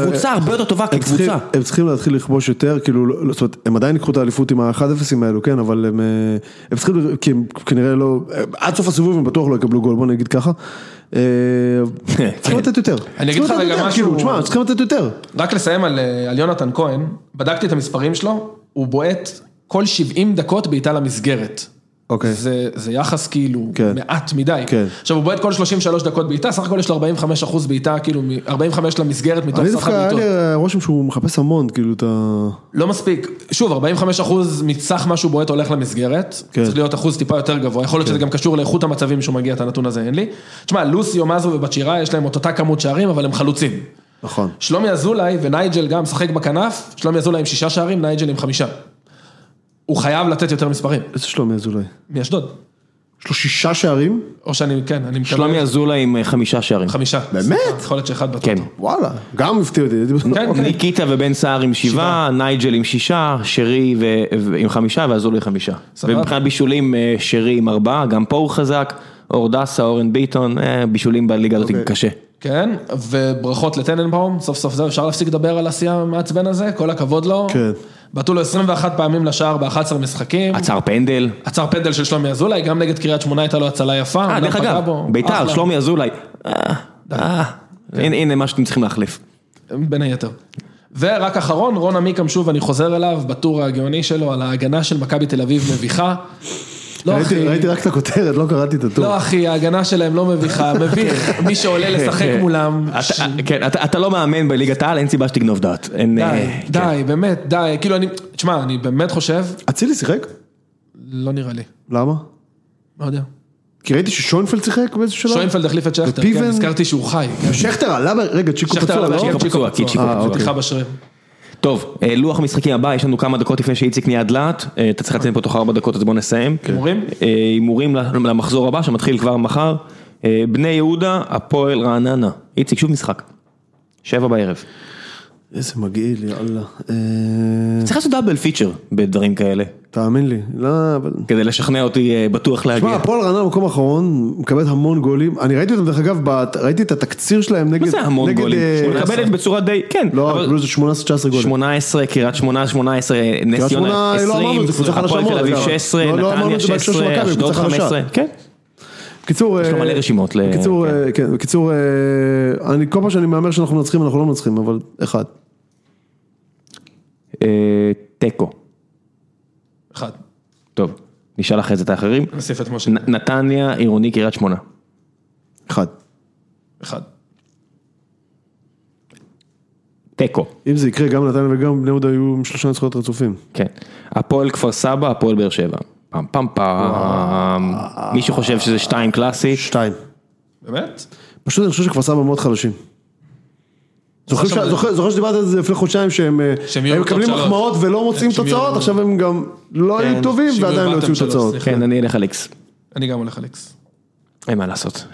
קבוצה הרבה יותר טובה כקבוצה. הם צריכים להתחיל לכבוש יותר, כאילו, לא- לא, זאת אומרת, הם עדיין ייקחו את האליפות עם ה-1-0 האלו, כן, אבל הם, אה, הם צריכים, כי הם כנראה לא, עד סוף הסיבוב הם בטוח לא יקבלו גול, בוא נגיד ככה. אה, צריכים לתת יותר. אני אגיד לך רגע משהו- כאילו, תשמע, צריכים לתת יותר. רק לסיים אה, על יונתן כהן, בדקתי את המספרים שלו, הוא בועט כל 70 דקות בעיטה למסגרת. אוקיי. זה, זה יחס כאילו כן. מעט מדי. כן. עכשיו הוא בועט כל 33 דקות בעיטה, סך הכל יש לו 45 אחוז בעיטה, כאילו מ- 45 למסגרת מתוך אני סך דווקא, היה לי הבעיטות. רושם שהוא מחפש המון, כאילו, את ה... לא מספיק, שוב 45 אחוז מסך מה שהוא בועט הולך למסגרת, כן. צריך להיות אחוז טיפה יותר גבוה, יכול להיות שזה גם קשור לאיכות המצבים שהוא מגיע, את הנתון הזה אין לי. תשמע, לוסיו, מזו ובת שירה יש להם את אותה כמות שערים, אבל הם חלוצים. נכון. שלומי אזולאי ונייג'ל גם משחק בכנף, שלומי אזולאי עם שישה שערים, נייג'ל עם חמישה. הוא חייב לתת יותר מספרים, איזה שלומי אזולאי? מאשדוד. יש לו שישה שערים? או שאני, כן, אני מקווה. שלומי אזולאי עם אה, חמישה שערים. חמישה. באמת? יכול להיות שאחד בטוטו. כן. וואלה, גם הפתיע אותי. בטוח- כן, אוקיי. ניקיטה ובן סער עם שבעה, נייג'ל עם שישה, שרי ו- ו- עם חמישה ואזולאי חמישה. ומבחינת בישולים אה, שרי עם ארבעה, גם פה הוא חזק, אור דסה, אורן ביטון, אה, בישולים בליגה הזאת אוקיי. קשה. כן, וברכות לטננבאום, סוף סוף זהו, אפשר להפסיק לדבר על השיא המעצבן הזה, כל הכבוד לו. כן. בעטו לו 21 פעמים לשער ב-11 משחקים. עצר פנדל. עצר פנדל של שלומי אזולאי, גם נגד קריית שמונה הייתה לו הצלה יפה. אה, אומנם דרך אגב, ביתר. שלומי אזולאי. אה, אה, הנה מה שאתם צריכים להחליף. בין היתר. ורק אחרון, רון עמיקם שוב, אני חוזר אליו, בטור הגאוני שלו, על ההגנה של מכבי תל אביב מביכה. לא ראיתי- אחי, ראיתי רק את הכותרת, לא קראתי את הטור. לא אחי, ההגנה שלהם לא מביכה, מביך, מי שעולה לשחק מולם. ש- אתה- כן, אתה אתה לא מאמן בליגת העל, אין סיבה שתגנוב דעת. אין, די, אה, די, באמת, די, כאילו אני, תשמע, אני באמת חושב, אצילי שיחק? לא נראה לי, למה? לא יודע. כי ראיתי ששוינפלד שיחק באיזשהו שלב? שוינפלד החליף את שכטר? כן, הזכרתי שהוא חי. כן. שכטר עלה, רגע, צ'יקו שכטר פצוע, עלה לא? והשקיע צ'יקו פצוע, כי צ'יקו פצוע. טוב, אה, לוח המשחקים הבא, יש לנו כמה דקות לפני שאיציק נהיה דלת, אה, אתה צריך לציין פה תוך ארבע דקות, אז בוא נסיים. הימורים? אה, הימורים למחזור הבא, שמתחיל כבר מחר. בני יהודה, הפועל רעננה. איציק, שוב משחק. שבע בערב. איזה מגעיל, יאללה. אה, צריך לעשות דאבל פיצ'ר בדברים כאלה, תאמין לי, לא, אבל... כדי לשכנע אותי אה, בטוח תשמע, להגיע. הפועל רעננה במקום האחרון, מקבלת המון גולים. אני ראיתי אותם, דרך אגב, ראיתי את התקציר שלהם נגד... מה זה המון נגד, גולים? אה, מקבלת בצורה די, כן. לא, אבל- איזה 18-19 גולים. 18, קריית שמונה 18, נס ציונה שמונה, לא אמרנו, 20, זה קבוצה חלשה הפועל תל אביב אגב. 16, לא, לא נתניה את זה בהקשר של 16, מכבי, אשדוד קבוצה חלשה. 15, כן. בקיצור, יש לו אה, מלא רשימות ל- בקיצור, כן. אה, כן, בקיצור, אה, אני כל פעם שאני מהמר שאנחנו מנצחים, אנחנו לא מנצחים, אבל אחד. תיקו. אחד. טוב, נשאל אחרי זה את האחרים. נוסיף את משה. נתניה, עירוני, קריית שמונה. אחד. אחד. תיקו. אם זה יקרה, גם נתניה וגם בני יהודה היו עם שלושה ניצחונות רצופים. כן. הפועל כפר סבא, הפועל באר שבע. פעם פעם פעם. מי שחושב שזה שתיים קלאסי. שתיים. באמת? פשוט אני חושב שכפר סבא מאוד חלשים. זוכר שדיברת על זה לפני חודשיים שהם אה, מקבלים. מחמאות ולא מוצאים תוצאות, עכשיו הם גם לא היו כן, טובים שהם יהיו ועדיין לא שלוש, תוצאות. כן, אני אלך על איקס. אני גם הולך על איקס. אין מה לעשות,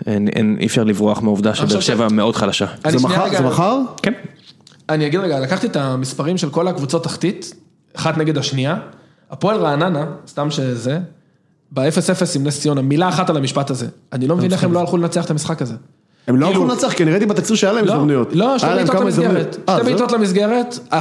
אי אפשר לברוח מהעובדה שבאר חושב שבע מאוד חלשה. זה מחר? זה מחר? כן. אני אגיד רגע, לקחתי את המספרים של כל הקבוצות תחתית, אחת נגד השנייה, הפועל רעננה, סתם שזה, ב-0-0 עם נס ציונה, מילה אחת על המשפט הזה. אני לא מבין איך הם לא הלכו לנצח את המשחק הזה. הם לא כאילו- הלכו לנצח, כי אני ראיתי בתקציר שהיה להם לא, הזדמנויות. לא, שתי להם בעיטות למסגרת. אה, שתי? בעיטות למסגרת, אה,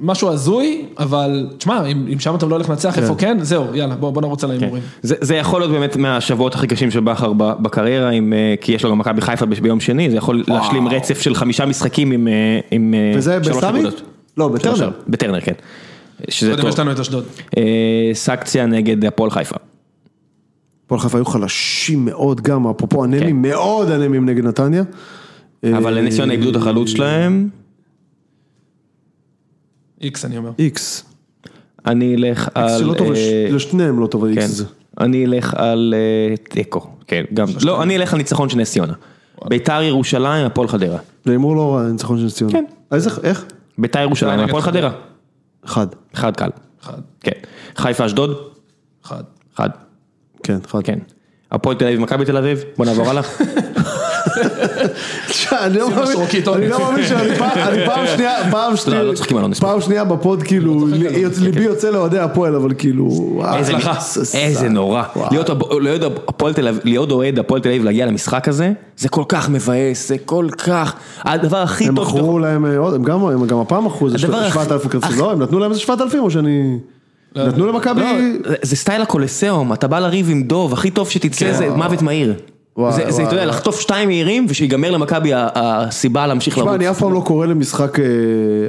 משהו הזוי, אבל תשמע, אם שם אתה לא הולך לנצח, איפה כן, זהו, יאללה, בוא נרוץ על ההימורים. זה, זה יכול להיות באמת מהשבועות הכי קשים של בכר בקריירה, אה, כי יש לו גם מכבי חיפה ביום שני, זה יכול להשלים רצף של חמישה משחקים עם, אה, עם אה, וזה שלוש בסמי? נקודות. לא, בטרנר. שלוש- בטרנר, כן. שזה קודם יש טוב. לנו את אשדוד. אה, סקציה נגד הפועל חיפה. הפועל חיפה היו חלשים מאוד גם, אפרופו כן. אנמים, מאוד אנמים נגד נתניה. אבל אה, נס ציונה איבדו את החלוץ שלהם, איקס אני אומר. איקס. אני אלך איקס על... שלא טוב, אה, לש- לשניהם לא טוב כן, האיקס הזה. אני אלך על אה, תיקו, כן, גם, לא, אני אלך על ניצחון של נס ציונה. ביתר ירושלים, הפועל חדרה. זה הימור לא רע, ניצחון של נס ציונה. כן. איזה, איך? ביתר ירושלים, נגד הפועל חדרה. אחד. אחד קל. אחד, כן. חיפה אשדוד? אחד. אחד. כן, אחד. כן. הפועל תל אביב, מכבי תל אביב? בוא נעבור הלאה. אני לא מאמין. אני לא מאמין שאני פעם- שנייה, פעם שנייה, לא אונס פה. פעם שנייה בפוד כאילו, לי- ליבי יוצא לאוהדי הפועל, אבל כאילו, וואו, איזה- נורא. להיות הב- להיות הפועל תל אביב- להיות אוהד הפועל תל אביב להגיע למשחק הזה, זה כל כך מבאס, זה כל כך, הדבר הכי הם טוב שאתה יכול- מכרו להם אה, עוד, הם גם הם הפעם מכרו איזה הדבר הכי- 7,000 כרטיסים, לא, הם נתנו להם איזה 7,000 או שאני... נתנו למכבי... לא, זה- זה סטייל הקולסיאום, אתה בא לריב עם דוב, הכי טוב שתצא זה מוות מהיר. וואי, זה, אתה יודע. לחטוף שתיים מהירים ושיגמר למכבי הסיבה להמשיך תשמע, לרוץ. אני אף פעם לא קורא למשחק אה,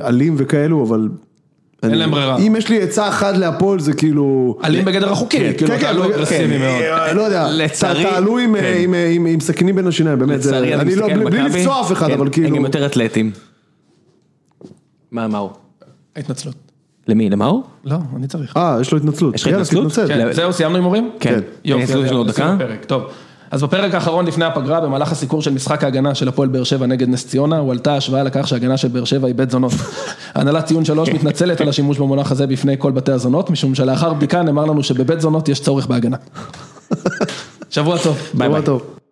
אלים וכאלו, אבל... אין אני- להם ברירה. אם יש לי עצה אחת להפועל זה כאילו... אלים בגדר החוקי, כאילו אתה לא כן, אגרסיבי מאוד. אה, לא יודע, תעלו עם, אה, כן. עם, עם, עם סכינים בין השיניים, באמת, לצערי, אני לא, מסתכל בלי על מכבי, לפצוע אף אחד, כן, אבל כאילו... הם גם יותר אתלטים. מה, מה הוא? התנצלות. למי? למאור? לא, אני צריך. אה, יש לו התנצלות. יש לך התנצלות? כן, זהו, סיימנו הימורים? כן. יופי, יש לנו עוד דקה? טוב. אז בפרק האחרון לפני הפגרה, במהלך הסיקור של משחק ההגנה של הפועל באר שבע נגד נס ציונה, הועלתה השוואה לכך שההגנה של באר שבע היא בית זונות. הנהלת ציון שלוש מתנצלת על השימוש במונח הזה בפני כל בתי הזונות, משום שלאחר בדיקה נאמר לנו שבבית זונות יש צורך בהגנה. שבוע טוב. ביי ביי.